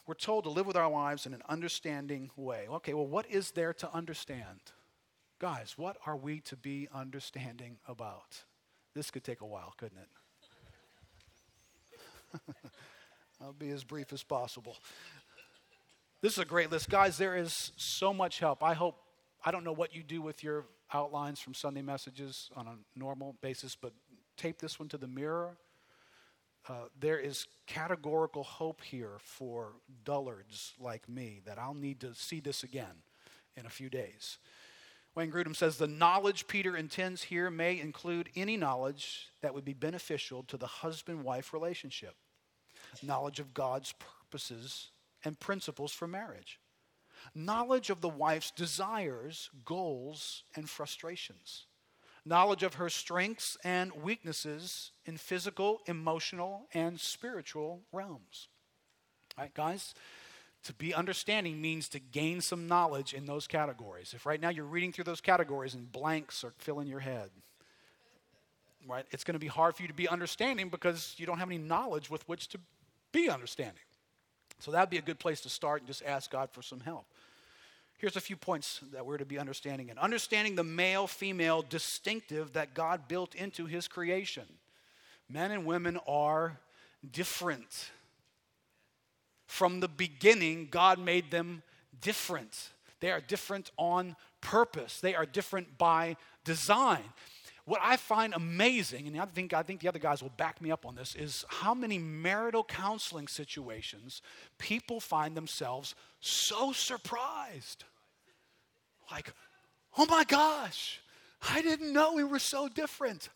We're told to live with our lives in an understanding way. Okay, well, what is there to understand? Guys, what are we to be understanding about? This could take a while, couldn't it? I'll be as brief as possible. This is a great list. Guys, there is so much help. I hope, I don't know what you do with your outlines from Sunday messages on a normal basis, but tape this one to the mirror uh, there is categorical hope here for dullards like me that I'll need to see this again in a few days. Wayne Grudem says the knowledge Peter intends here may include any knowledge that would be beneficial to the husband wife relationship, knowledge of God's purposes and principles for marriage, knowledge of the wife's desires, goals, and frustrations knowledge of her strengths and weaknesses in physical, emotional, and spiritual realms. All right, guys? To be understanding means to gain some knowledge in those categories. If right now you're reading through those categories and blanks are filling your head, right, it's going to be hard for you to be understanding because you don't have any knowledge with which to be understanding. So that'd be a good place to start and just ask God for some help. Here's a few points that we're to be understanding in. Understanding the male female distinctive that God built into his creation. Men and women are different. From the beginning, God made them different. They are different on purpose, they are different by design. What I find amazing, and I think, I think the other guys will back me up on this, is how many marital counseling situations people find themselves so surprised. Like, Oh my gosh, I didn't know we were so different.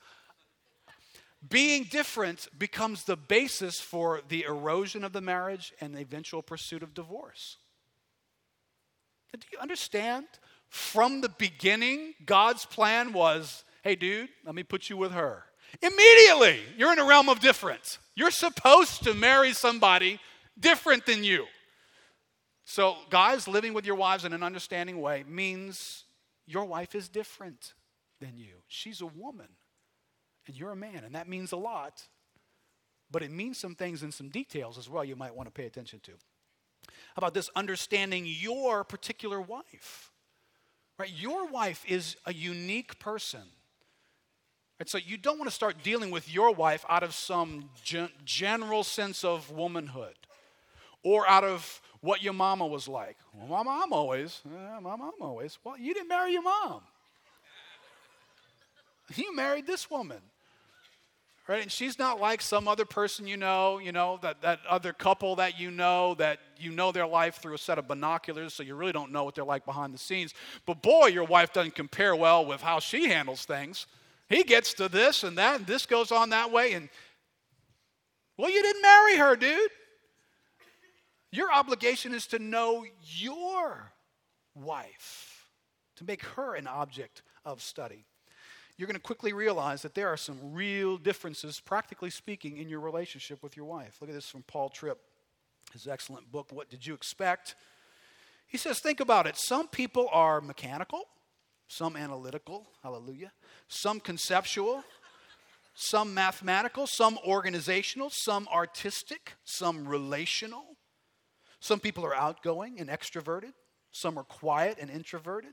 Being different becomes the basis for the erosion of the marriage and the eventual pursuit of divorce. Do you understand? From the beginning, God's plan was hey, dude, let me put you with her. Immediately, you're in a realm of difference. You're supposed to marry somebody different than you. So, guys, living with your wives in an understanding way means your wife is different than you. She's a woman, and you're a man, and that means a lot. But it means some things and some details as well you might want to pay attention to. How about this? Understanding your particular wife. Right? Your wife is a unique person. And so you don't want to start dealing with your wife out of some gen- general sense of womanhood or out of what your mama was like. Well, my mom always, my mom always. Well, you didn't marry your mom. You married this woman. Right? And she's not like some other person you know, you know, that, that other couple that you know, that you know their life through a set of binoculars, so you really don't know what they're like behind the scenes. But boy, your wife doesn't compare well with how she handles things. He gets to this and that, and this goes on that way. And, well, you didn't marry her, dude. Your obligation is to know your wife, to make her an object of study. You're going to quickly realize that there are some real differences, practically speaking, in your relationship with your wife. Look at this from Paul Tripp, his excellent book, What Did You Expect? He says, Think about it. Some people are mechanical, some analytical, hallelujah, some conceptual, some mathematical, some organizational, some artistic, some relational. Some people are outgoing and extroverted, some are quiet and introverted,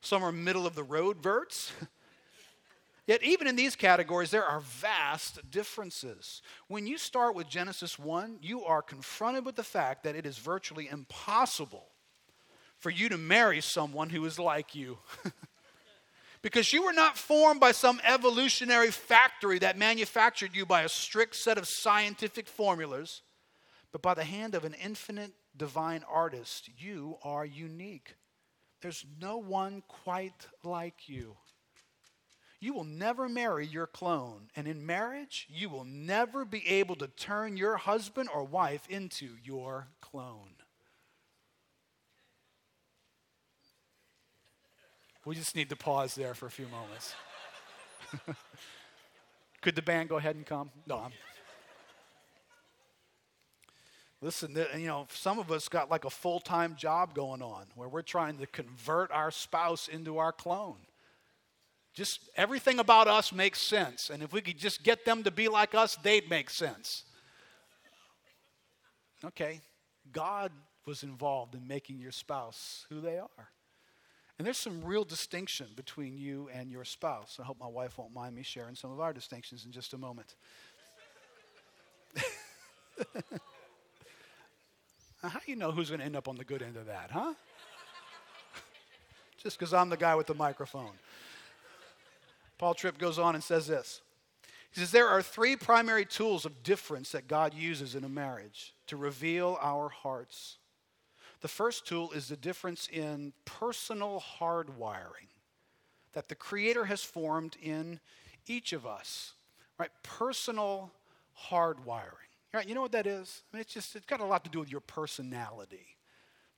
some are middle of the road verts. Yet, even in these categories, there are vast differences. When you start with Genesis 1, you are confronted with the fact that it is virtually impossible for you to marry someone who is like you. because you were not formed by some evolutionary factory that manufactured you by a strict set of scientific formulas, but by the hand of an infinite divine artist. You are unique. There's no one quite like you. You will never marry your clone, and in marriage, you will never be able to turn your husband or wife into your clone. We just need to pause there for a few moments. Could the band go ahead and come? No, I'm. Listen, you know, some of us got like a full time job going on where we're trying to convert our spouse into our clone. Just everything about us makes sense. And if we could just get them to be like us, they'd make sense. Okay, God was involved in making your spouse who they are. And there's some real distinction between you and your spouse. I hope my wife won't mind me sharing some of our distinctions in just a moment. how do you know who's going to end up on the good end of that, huh? just because I'm the guy with the microphone. Paul Tripp goes on and says this. He says, There are three primary tools of difference that God uses in a marriage to reveal our hearts. The first tool is the difference in personal hardwiring that the Creator has formed in each of us. Right? Personal hardwiring. Right? You know what that is? I mean, it's just, it's got a lot to do with your personality,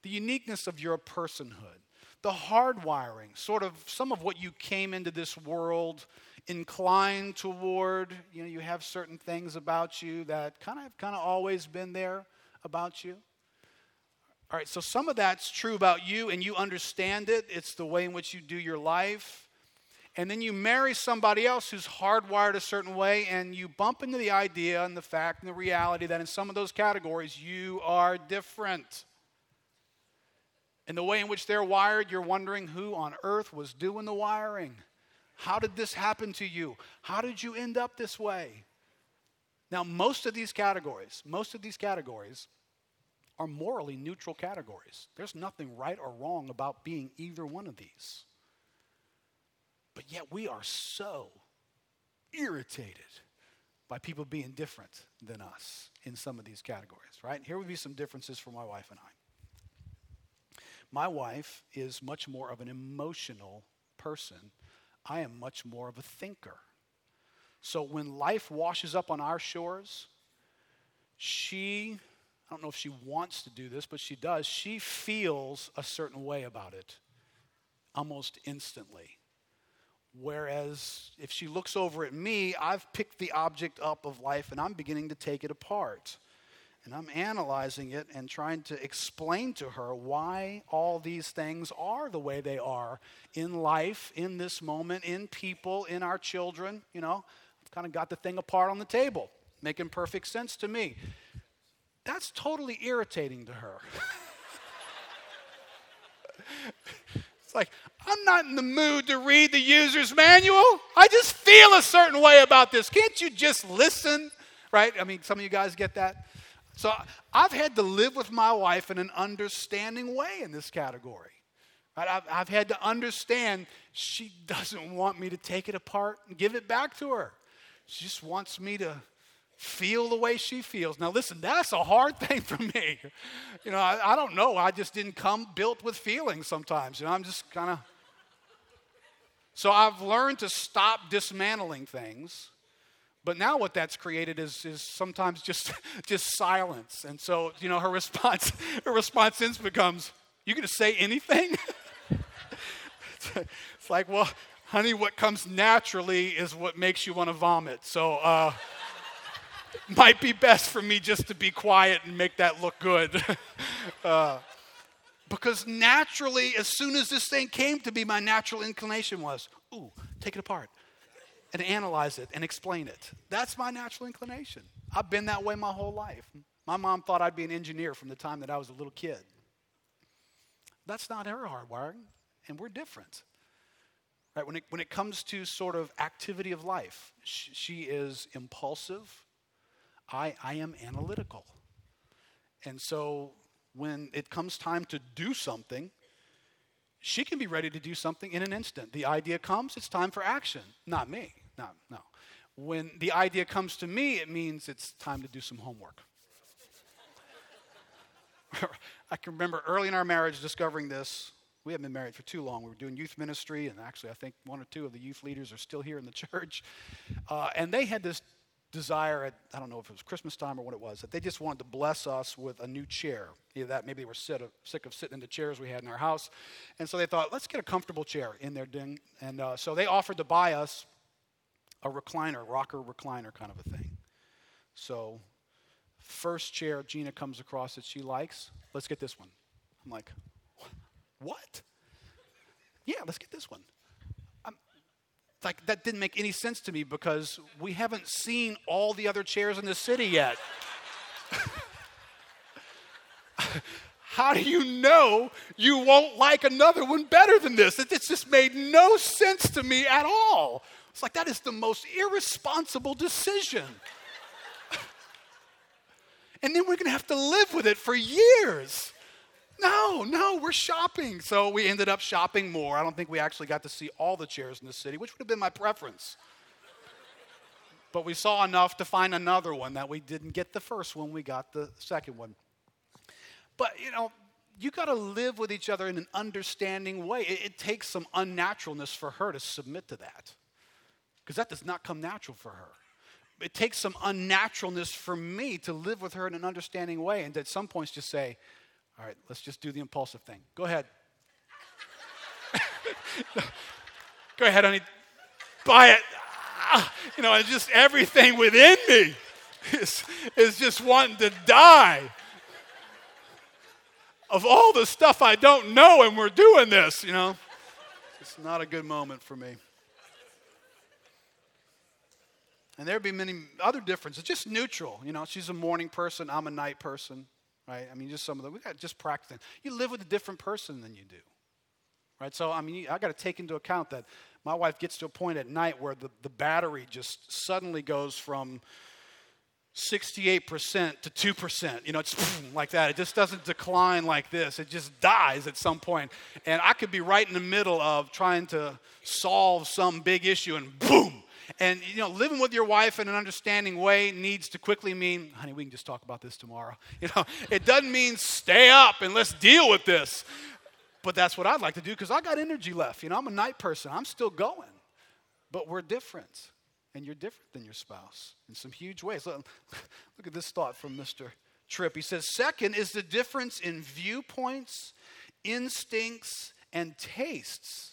the uniqueness of your personhood, the hardwiring, sort of some of what you came into this world inclined toward. You know, you have certain things about you that kind of have kind of always been there about you. All right, so some of that's true about you and you understand it. It's the way in which you do your life. And then you marry somebody else who's hardwired a certain way, and you bump into the idea and the fact and the reality that in some of those categories you are different. In the way in which they're wired, you're wondering who on earth was doing the wiring. How did this happen to you? How did you end up this way? Now, most of these categories, most of these categories are morally neutral categories. There's nothing right or wrong about being either one of these. But yet we are so irritated by people being different than us in some of these categories, right? Here would be some differences for my wife and I. My wife is much more of an emotional person. I am much more of a thinker. So when life washes up on our shores, she, I don't know if she wants to do this, but she does, she feels a certain way about it almost instantly. Whereas if she looks over at me, I've picked the object up of life and I'm beginning to take it apart. And I'm analyzing it and trying to explain to her why all these things are the way they are in life, in this moment, in people, in our children. You know, I've kind of got the thing apart on the table, making perfect sense to me. That's totally irritating to her. It's like, I'm not in the mood to read the user's manual. I just feel a certain way about this. Can't you just listen? Right? I mean, some of you guys get that. So I've had to live with my wife in an understanding way in this category. I've had to understand she doesn't want me to take it apart and give it back to her. She just wants me to feel the way she feels. Now, listen, that's a hard thing for me. You know, I, I don't know. I just didn't come built with feelings sometimes. You know, I'm just kind of. So I've learned to stop dismantling things. But now what that's created is, is sometimes just, just silence. And so, you know, her response, her response then becomes, you to say anything? it's like, well, honey, what comes naturally is what makes you want to vomit. So, uh, might be best for me just to be quiet and make that look good. uh, because naturally, as soon as this thing came to me, my natural inclination was, ooh, take it apart and analyze it and explain it. That's my natural inclination. I've been that way my whole life. My mom thought I'd be an engineer from the time that I was a little kid. That's not her hardwiring, and we're different. Right? When it, when it comes to sort of activity of life, she, she is impulsive I, I am analytical. And so when it comes time to do something, she can be ready to do something in an instant. The idea comes, it's time for action. Not me. No, no. When the idea comes to me, it means it's time to do some homework. I can remember early in our marriage discovering this. We haven't been married for too long. We were doing youth ministry, and actually, I think one or two of the youth leaders are still here in the church. Uh, and they had this desire at, I don't know if it was Christmas time or what it was, that they just wanted to bless us with a new chair. Either that, maybe they were sick of, sick of sitting in the chairs we had in our house. And so they thought, let's get a comfortable chair in their ding. And uh, so they offered to buy us a recliner, rocker recliner kind of a thing. So, first chair Gina comes across that she likes, let's get this one. I'm like, what? Yeah, let's get this one like that didn't make any sense to me because we haven't seen all the other chairs in the city yet. How do you know you won't like another one better than this? It, it just made no sense to me at all. It's like that is the most irresponsible decision. and then we're going to have to live with it for years. No, no, we're shopping. So we ended up shopping more. I don't think we actually got to see all the chairs in the city, which would have been my preference. but we saw enough to find another one that we didn't get the first one, we got the second one. But, you know, you got to live with each other in an understanding way. It, it takes some unnaturalness for her to submit to that because that does not come natural for her it takes some unnaturalness for me to live with her in an understanding way and at some points just say all right, let's just do the impulsive thing. Go ahead. Go ahead, honey. Buy it. Ah, you know, it's just everything within me is, is just wanting to die. Of all the stuff I don't know, and we're doing this, you know. It's not a good moment for me. And there'd be many other differences, just neutral. You know, she's a morning person, I'm a night person right? I mean, just some of them. We got just practicing. You live with a different person than you do, right? So, I mean, I got to take into account that my wife gets to a point at night where the, the battery just suddenly goes from 68% to 2%. You know, it's like that. It just doesn't decline like this. It just dies at some point. And I could be right in the middle of trying to solve some big issue and boom, and you know, living with your wife in an understanding way needs to quickly mean, honey, we can just talk about this tomorrow. You know, it doesn't mean stay up and let's deal with this. but that's what I'd like to do because I got energy left. You know, I'm a night person. I'm still going. But we're different. And you're different than your spouse in some huge ways. Look, look at this thought from Mr. Tripp. He says, Second is the difference in viewpoints, instincts, and tastes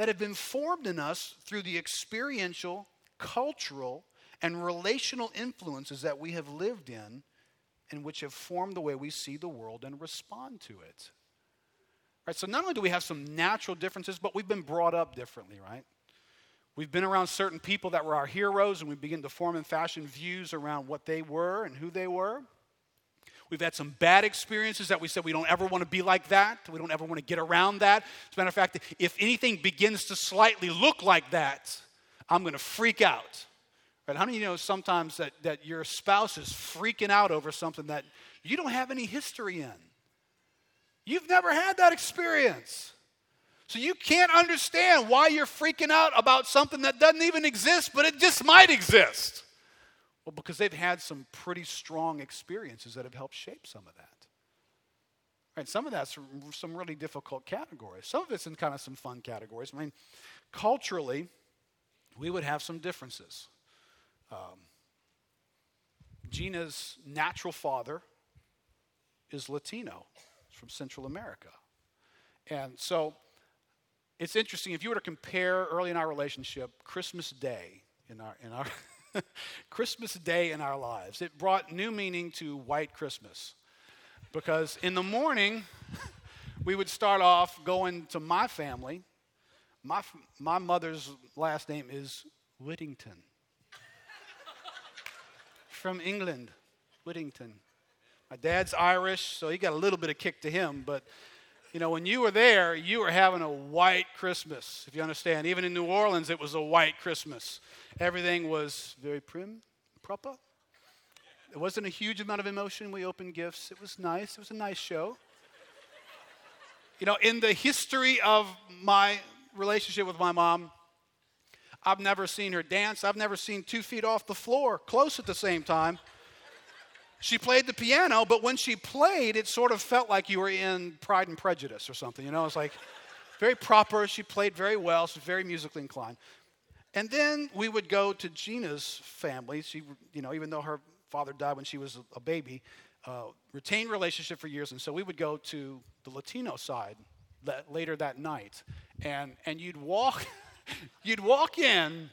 that have been formed in us through the experiential, cultural, and relational influences that we have lived in and which have formed the way we see the world and respond to it. Right, so not only do we have some natural differences, but we've been brought up differently, right? We've been around certain people that were our heroes, and we begin to form and fashion views around what they were and who they were. We've had some bad experiences that we said we don't ever want to be like that. We don't ever want to get around that. As a matter of fact, if anything begins to slightly look like that, I'm going to freak out. Right? How many you know sometimes that, that your spouse is freaking out over something that you don't have any history in? You've never had that experience. So you can't understand why you're freaking out about something that doesn't even exist, but it just might exist. Well, because they've had some pretty strong experiences that have helped shape some of that. Right? Some of that's some really difficult categories. Some of it's in kind of some fun categories. I mean, culturally, we would have some differences. Um, Gina's natural father is Latino, from Central America. And so it's interesting if you were to compare early in our relationship Christmas Day in our in our Christmas Day in our lives. It brought new meaning to white Christmas. Because in the morning we would start off going to my family. My my mother's last name is Whittington. From England, Whittington. My dad's Irish, so he got a little bit of kick to him, but you know, when you were there, you were having a white Christmas, if you understand. Even in New Orleans, it was a white Christmas. Everything was very prim, proper. It wasn't a huge amount of emotion. We opened gifts. It was nice. It was a nice show. You know, in the history of my relationship with my mom, I've never seen her dance. I've never seen two feet off the floor close at the same time. She played the piano, but when she played, it sort of felt like you were in Pride and Prejudice or something. You know, it's like very proper. She played very well. She's very musically inclined. And then we would go to Gina's family. She, you know, even though her father died when she was a baby, uh, retained relationship for years. And so we would go to the Latino side later that night. And, and you'd walk, you'd walk in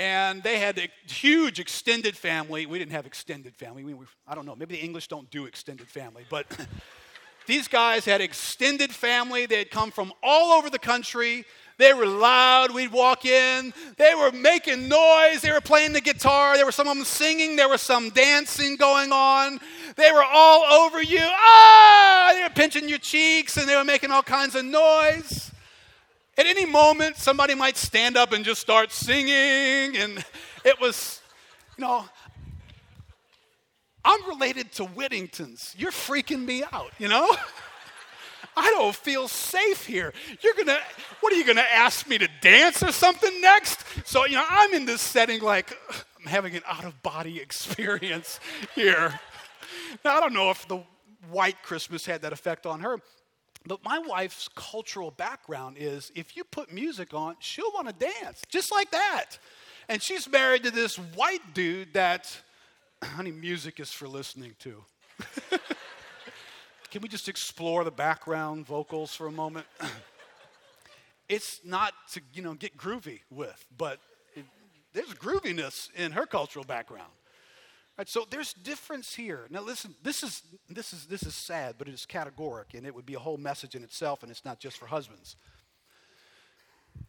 and they had a huge extended family. We didn't have extended family. We were, I don't know, maybe the English don't do extended family, but these guys had extended family. They had come from all over the country. They were loud. We'd walk in. They were making noise. They were playing the guitar. There were some of them singing. There was some dancing going on. They were all over you. Ah! They were pinching your cheeks and they were making all kinds of noise. At any moment, somebody might stand up and just start singing. And it was, you know, I'm related to Whittingtons. You're freaking me out, you know? I don't feel safe here. You're gonna, what are you gonna ask me to dance or something next? So, you know, I'm in this setting like I'm having an out of body experience here. Now, I don't know if the white Christmas had that effect on her, but my wife's cultural background is if you put music on, she'll want to dance, just like that. And she's married to this white dude that, honey, music is for listening to. Can we just explore the background vocals for a moment? it's not to, you know, get groovy with, but it, there's grooviness in her cultural background. Right, so there's difference here. Now listen, this is this is this is sad, but it is categoric, and it would be a whole message in itself, and it's not just for husbands.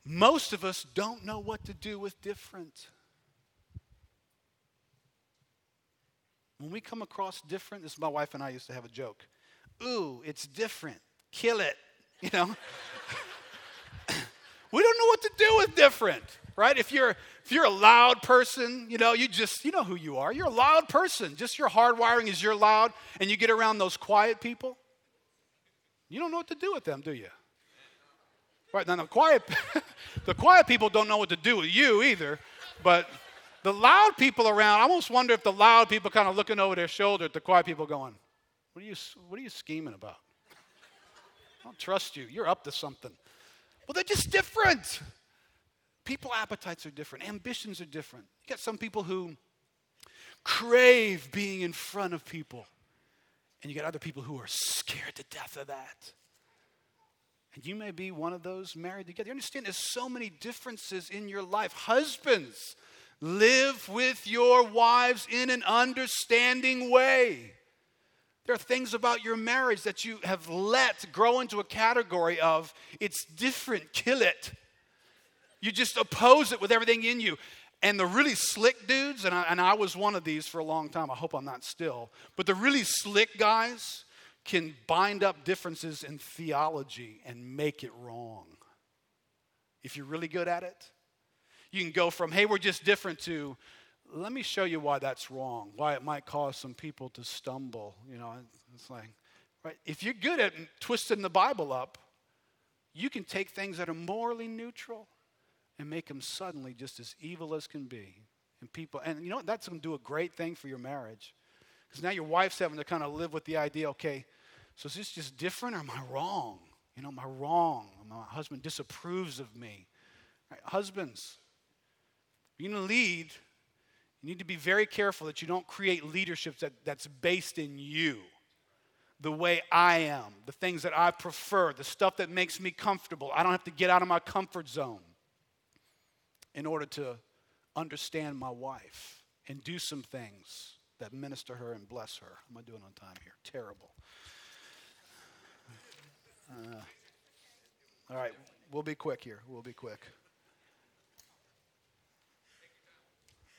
Most of us don't know what to do with different. When we come across different, this is my wife and I used to have a joke. Ooh, it's different. Kill it. You know? we don't know what to do with different right? If you're if you're a loud person, you know, you just you know who you are. You're a loud person. Just your hardwiring is you're loud, and you get around those quiet people. You don't know what to do with them, do you? Right now, the quiet the quiet people don't know what to do with you either, but the loud people around. I almost wonder if the loud people kind of looking over their shoulder at the quiet people, going, "What are you What are you scheming about?" I don't trust you. You're up to something. Well, they're just different. People appetites are different, ambitions are different. You got some people who crave being in front of people, and you got other people who are scared to death of that. And you may be one of those married together. You understand there's so many differences in your life. Husbands, live with your wives in an understanding way. There are things about your marriage that you have let grow into a category of it's different, kill it. You just oppose it with everything in you. And the really slick dudes, and I, and I was one of these for a long time, I hope I'm not still, but the really slick guys can bind up differences in theology and make it wrong. If you're really good at it, you can go from, hey, we're just different to, let me show you why that's wrong, why it might cause some people to stumble. You know, it's like, right? If you're good at twisting the Bible up, you can take things that are morally neutral and make them suddenly just as evil as can be. And people, and you know what? That's going to do a great thing for your marriage. Because now your wife's having to kind of live with the idea, okay, so is this just different or am I wrong? You know, am I wrong? My husband disapproves of me. Right? Husbands, you're going to lead, you need to be very careful that you don't create leadership that, that's based in you, the way I am, the things that I prefer, the stuff that makes me comfortable. I don't have to get out of my comfort zone in order to understand my wife and do some things that minister her and bless her. I'm I doing on time here? Terrible. Uh, all right, we'll be quick here. We'll be quick.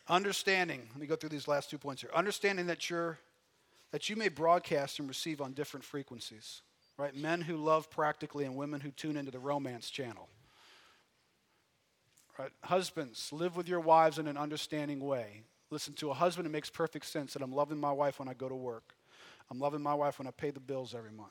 Understanding, let me go through these last two points here. Understanding that you're that you may broadcast and receive on different frequencies. Right? Men who love practically and women who tune into the romance channel. Right? Husbands, live with your wives in an understanding way. Listen, to a husband, it makes perfect sense that I'm loving my wife when I go to work. I'm loving my wife when I pay the bills every month.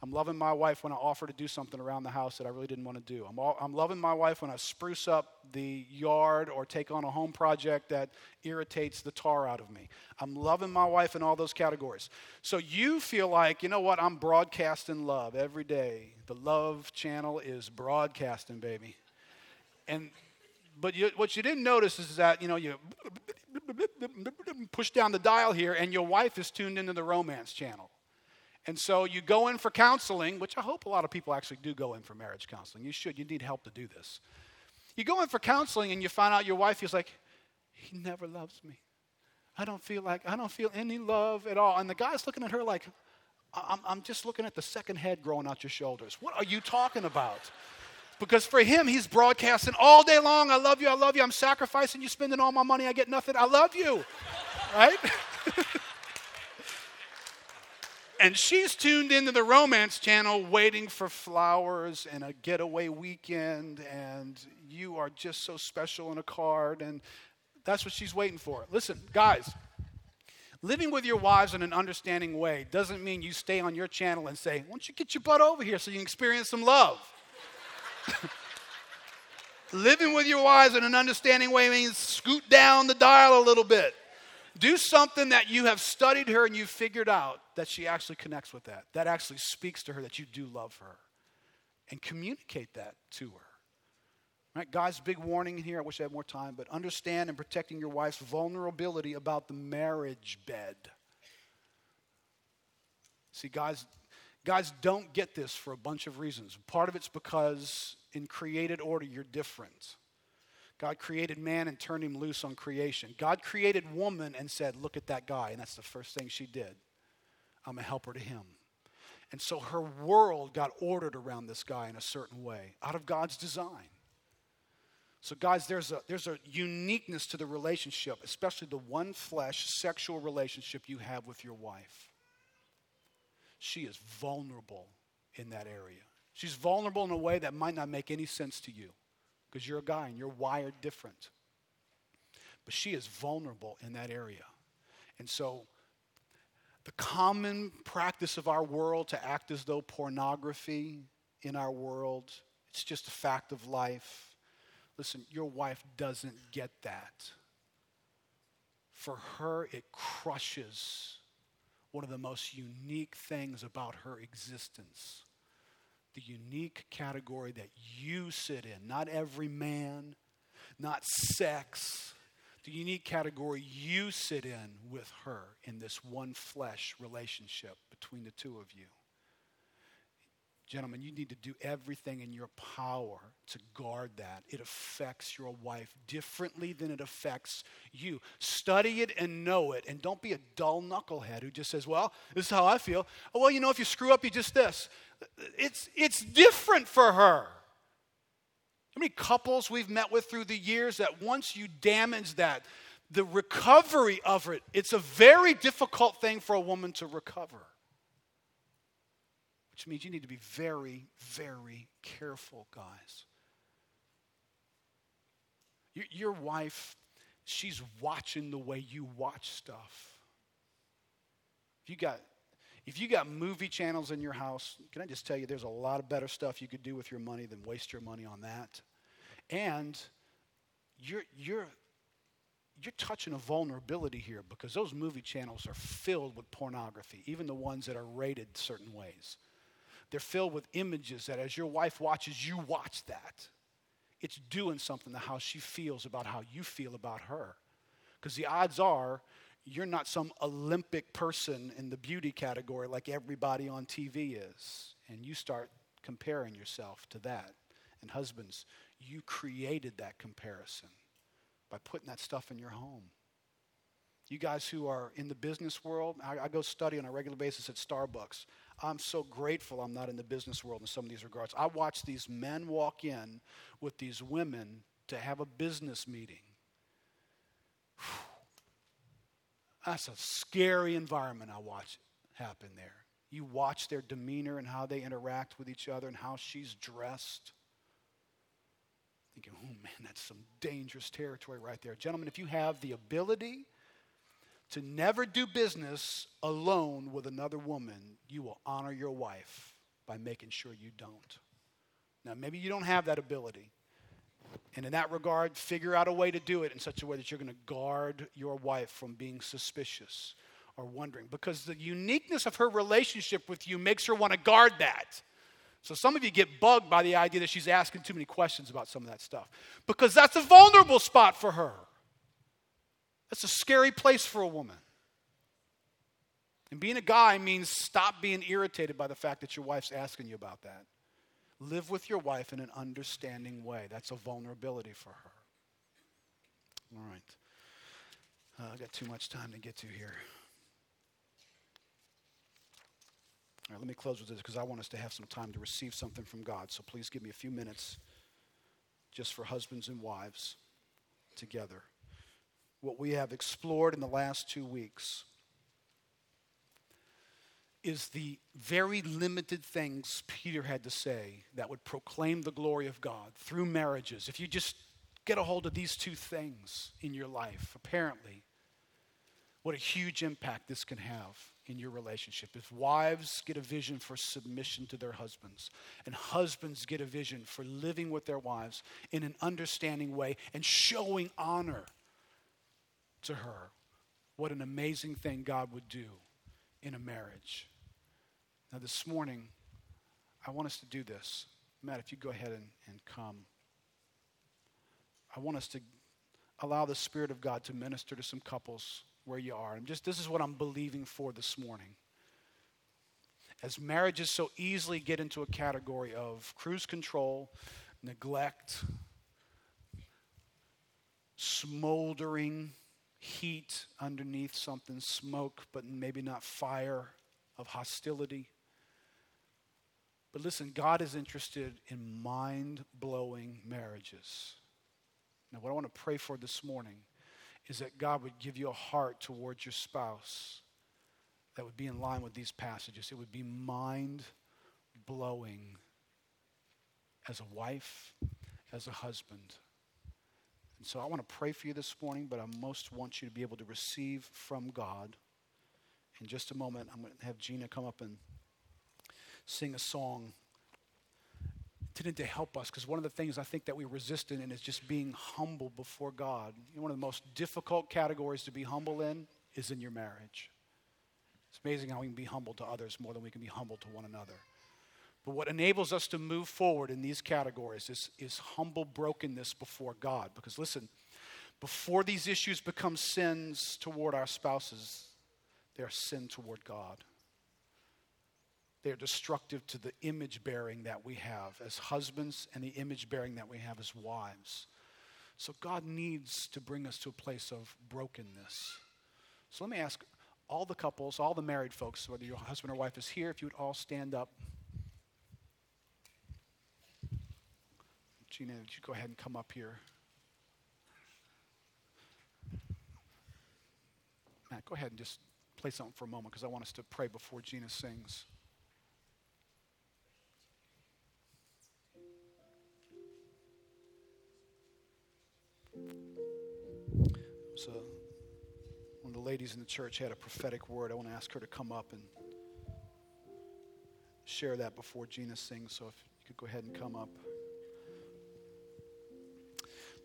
I'm loving my wife when I offer to do something around the house that I really didn't want to do. I'm, all, I'm loving my wife when I spruce up the yard or take on a home project that irritates the tar out of me. I'm loving my wife in all those categories. So you feel like, you know what, I'm broadcasting love every day. The love channel is broadcasting, baby. And but you, what you didn't notice is that you know you push down the dial here and your wife is tuned into the romance channel and so you go in for counseling, which I hope a lot of people actually do go in for marriage counseling. You should. You need help to do this. You go in for counseling and you find out your wife feels like, he never loves me. I don't feel like, I don't feel any love at all. And the guy's looking at her like, I'm, I'm just looking at the second head growing out your shoulders. What are you talking about? Because for him, he's broadcasting all day long. I love you. I love you. I'm sacrificing you, spending all my money. I get nothing. I love you. Right? And she's tuned into the romance channel waiting for flowers and a getaway weekend, and you are just so special in a card, and that's what she's waiting for. Listen, guys, living with your wives in an understanding way doesn't mean you stay on your channel and say, Why don't you get your butt over here so you can experience some love? living with your wives in an understanding way means scoot down the dial a little bit. Do something that you have studied her and you've figured out that she actually connects with that. That actually speaks to her that you do love her. And communicate that to her. Right, guys, big warning here. I wish I had more time, but understand in protecting your wife's vulnerability about the marriage bed. See, guys, guys don't get this for a bunch of reasons. Part of it's because in created order, you're different. God created man and turned him loose on creation. God created woman and said, Look at that guy. And that's the first thing she did. I'm a helper to him. And so her world got ordered around this guy in a certain way, out of God's design. So, guys, there's a, there's a uniqueness to the relationship, especially the one flesh sexual relationship you have with your wife. She is vulnerable in that area. She's vulnerable in a way that might not make any sense to you because you're a guy and you're wired different. But she is vulnerable in that area. And so, the common practice of our world to act as though pornography in our world, it's just a fact of life. Listen, your wife doesn't get that. For her, it crushes one of the most unique things about her existence the unique category that you sit in, not every man, not sex, the unique category you sit in with her in this one flesh relationship between the two of you. Gentlemen, you need to do everything in your power to guard that. It affects your wife differently than it affects you. Study it and know it, and don't be a dull knucklehead who just says, Well, this is how I feel. Oh, well, you know, if you screw up, you just this. It's, it's different for her. How many couples we've met with through the years that once you damage that, the recovery of it, it's a very difficult thing for a woman to recover which means you need to be very, very careful, guys. Your, your wife, she's watching the way you watch stuff. You got if you got movie channels in your house, can I just tell you there's a lot of better stuff you could do with your money than waste your money on that. And you're you're you're touching a vulnerability here because those movie channels are filled with pornography, even the ones that are rated certain ways. They're filled with images that as your wife watches, you watch that. It's doing something to how she feels about how you feel about her. Because the odds are you're not some Olympic person in the beauty category like everybody on TV is. And you start comparing yourself to that. And husbands, you created that comparison by putting that stuff in your home. You guys who are in the business world, I, I, go study on a regular basis at Starbucks. I'm so grateful I'm not in the business world in some of these regards. I watch these men walk in with these women to have a business meeting. That's a scary environment I watch happen there. You watch their demeanor and how they interact with each other and how she's dressed. Thinking, oh man, that's some dangerous territory right there. Gentlemen, if you have the ability, to never do business alone with another woman, you will honor your wife by making sure you don't. Now, maybe you don't have that ability. And in that regard, figure out a way to do it in such a way that you're going to guard your wife from being suspicious or wondering. Because the uniqueness of her relationship with you makes her want to guard that. So some of you get bugged by the idea that she's asking too many questions about some of that stuff. Because that's a vulnerable spot for her. That's a scary place for a woman. And being a guy means stop being irritated by the fact that your wife's asking you about that. Live with your wife in an understanding way. That's a vulnerability for her. All right. Uh, I got too much time to get to here. All right, let me close with this because I want us to have some time to receive something from God. So please give me a few minutes just for husbands and wives together what we have explored in the last two weeks is the very limited things Peter had to say that would proclaim the glory of God through marriages. If you just get a hold of these two things in your life, apparently, what a huge impact this can have in your relationship. If wives get a vision for submission to their husbands, and husbands get a vision for living with their wives in an understanding way and showing honor to her what an amazing thing God would do in a marriage. Now, this morning, I want us to do this. Matt, if you go ahead and, and come. I want us to allow the Spirit of God to minister to some couples where you are. And just this is what I'm believing for this morning. As marriages so easily get into a category of cruise control, neglect, smoldering, heat underneath something, smoke, but maybe not fire of hostility. But listen, God is interested in mind blowing marriages. Now, what I want to pray for this morning is that God would give you a heart towards your spouse that would be in line with these passages. It would be mind blowing as a wife, as a husband. And so I want to pray for you this morning, but I most want you to be able to receive from God. In just a moment, I'm going to have Gina come up and sing a song intended to help us because one of the things I think that we resist in is just being humble before God. You know, one of the most difficult categories to be humble in is in your marriage. It's amazing how we can be humble to others more than we can be humble to one another. But what enables us to move forward in these categories is, is humble brokenness before God. Because listen, before these issues become sins toward our spouses, they are sin toward God. They are destructive to the image bearing that we have as husbands and the image bearing that we have as wives. So God needs to bring us to a place of brokenness. So let me ask all the couples, all the married folks, whether your husband or wife is here, if you would all stand up. Gina, would you go ahead and come up here? Matt, go ahead and just play something for a moment because I want us to pray before Gina sings. So, one of the ladies in the church had a prophetic word. I want to ask her to come up and share that before Gina sings. So, if you could go ahead and come up.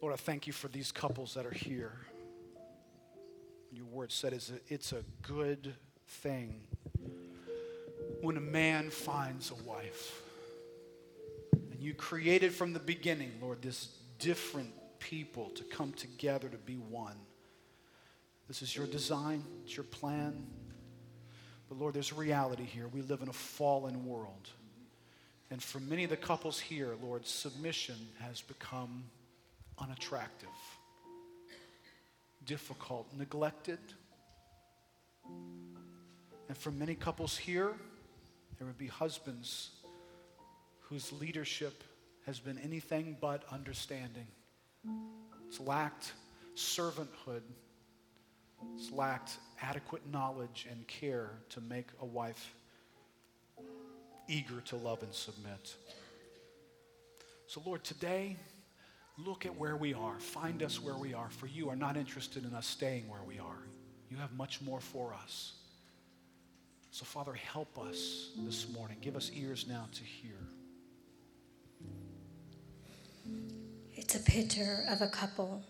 Lord, I thank you for these couples that are here. Your word said it's a, it's a good thing when a man finds a wife. And you created from the beginning, Lord, this different people to come together to be one. This is your design, it's your plan. But Lord, there's reality here. We live in a fallen world. And for many of the couples here, Lord, submission has become unattractive, difficult, neglected. And for many couples here, there would be husbands whose leadership has been anything but understanding. It's lacked servanthood, it's lacked adequate knowledge and care to make a wife eager to love and submit. So, Lord, today, Look at where we are. Find us where we are, for you are not interested in us staying where we are. You have much more for us. So, Father, help us this morning. Give us ears now to hear. It's a picture of a couple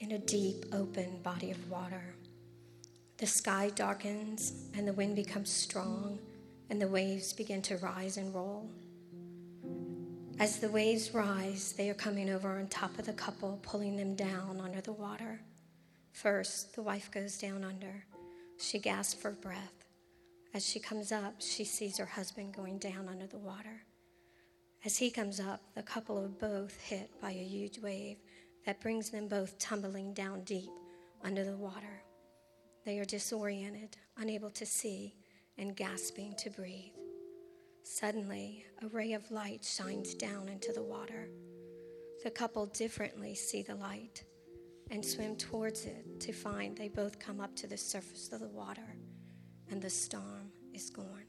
in a deep, open body of water. The sky darkens and the wind becomes strong, and the waves begin to rise and roll. As the waves rise, they are coming over on top of the couple, pulling them down under the water. First, the wife goes down under. She gasps for breath. As she comes up, she sees her husband going down under the water. As he comes up, the couple are both hit by a huge wave that brings them both tumbling down deep under the water. They are disoriented, unable to see, and gasping to breathe. Suddenly, a ray of light shines down into the water. The couple differently see the light and swim towards it to find they both come up to the surface of the water and the storm is gone.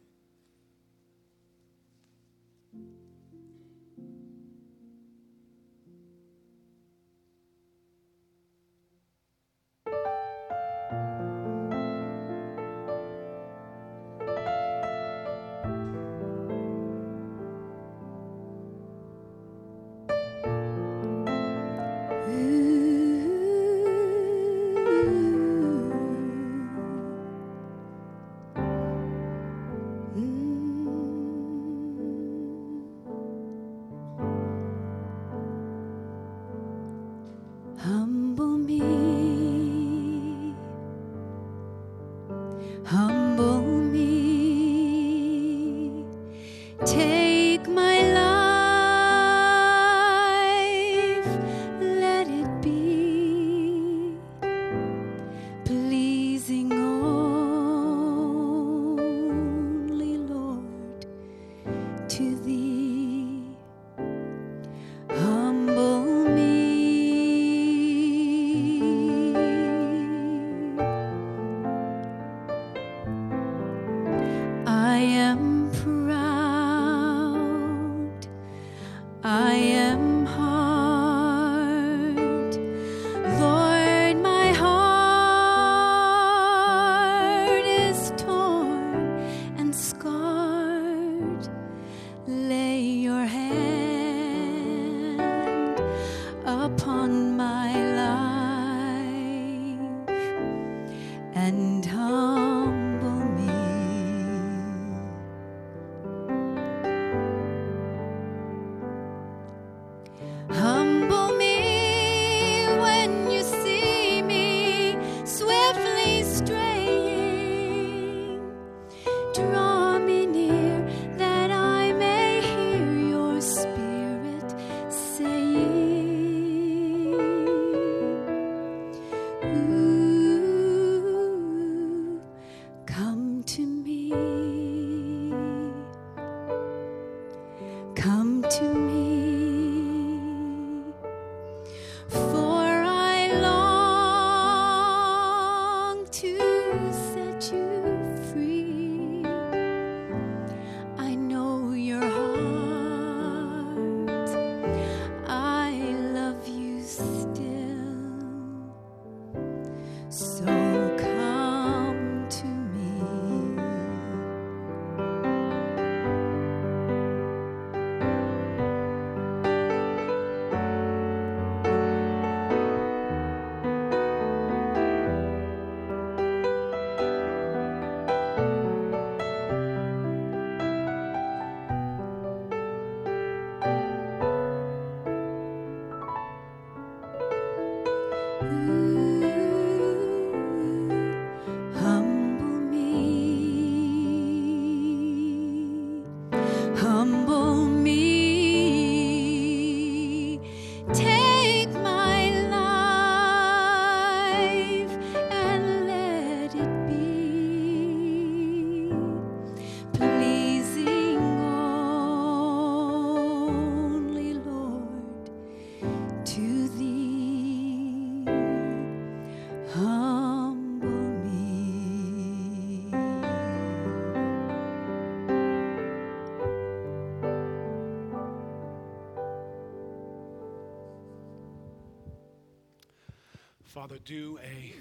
Father, do a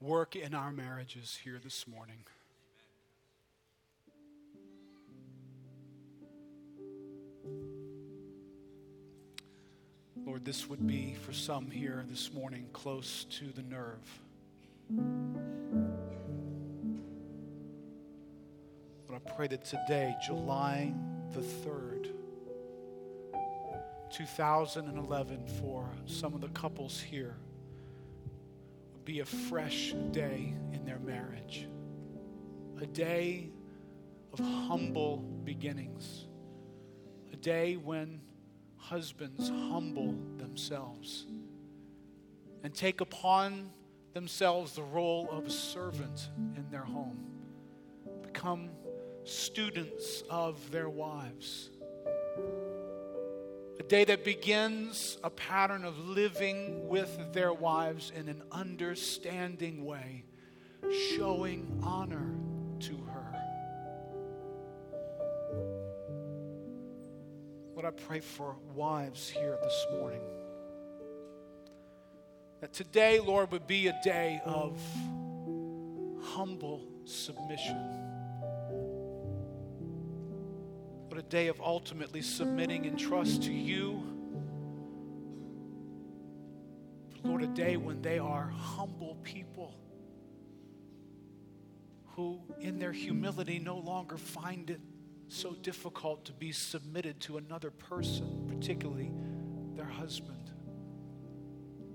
work in our marriages here this morning. Lord, this would be for some here this morning close to the nerve. But I pray that today, July the 3rd, 2011, for some of the couples here, be a fresh day in their marriage, a day of humble beginnings, a day when husbands humble themselves and take upon themselves the role of a servant in their home, become students of their wives day that begins a pattern of living with their wives in an understanding way, showing honor to her. Lord, I pray for wives here this morning. That today, Lord, would be a day of humble submission day of ultimately submitting and trust to you. Lord, a day when they are humble people who, in their humility, no longer find it so difficult to be submitted to another person, particularly their husband.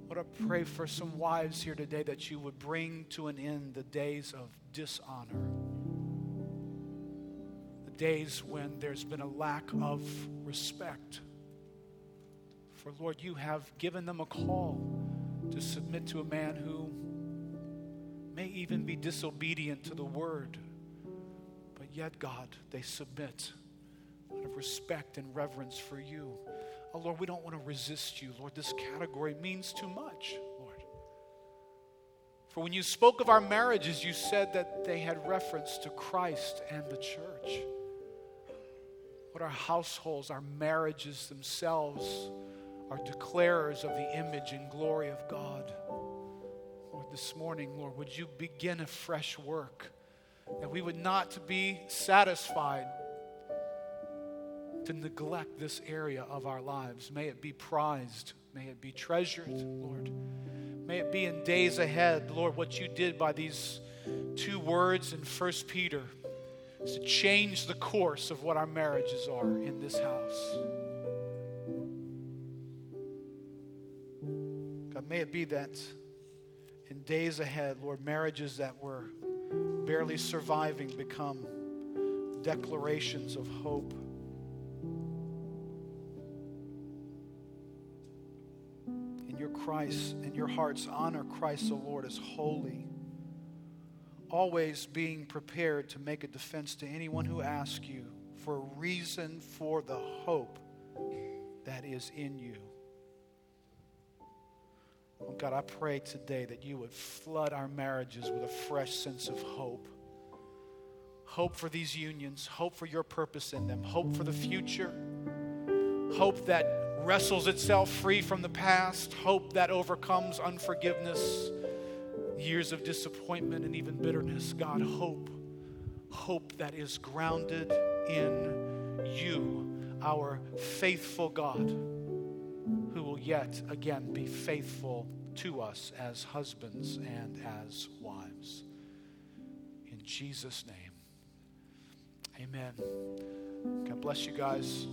Lord, I pray for some wives here today that you would bring to an end the days of dishonor days when there's been a lack of respect. For Lord, you have given them a call to submit to a man who may even be disobedient to the word. But yet, God, they submit out of respect and reverence for you. Oh, Lord, we don't want to resist you. Lord, this category means too much, Lord. For when you spoke of our marriages, you said that they had reference to Christ and the church what our households, our marriages themselves are declarers of the image and glory of God. Lord, this morning, Lord, would you begin a fresh work that we would not be satisfied to neglect this area of our lives. May it be prized, may it be treasured, Lord. May it be in days ahead, Lord, what you did by these two words in First Peter is to change the course of what our marriages are in this house. God, may it be that in days ahead, Lord, marriages that were barely surviving become declarations of hope. In your Christ, in your hearts, honor Christ the Lord as holy always being prepared to make a defense to anyone who asks you for a reason for the hope that is in you. Oh God, I pray today that you would flood our marriages with a fresh sense of hope. Hope for these unions, hope for your purpose in them, hope for the future, hope that wrestles itself free from the past, hope that overcomes unforgiveness years of disappointment and even bitterness, God, hope, hope that is grounded in you, our faithful God, who will yet again be faithful to us as husbands and as wives. In Jesus' name, amen. God bless you guys.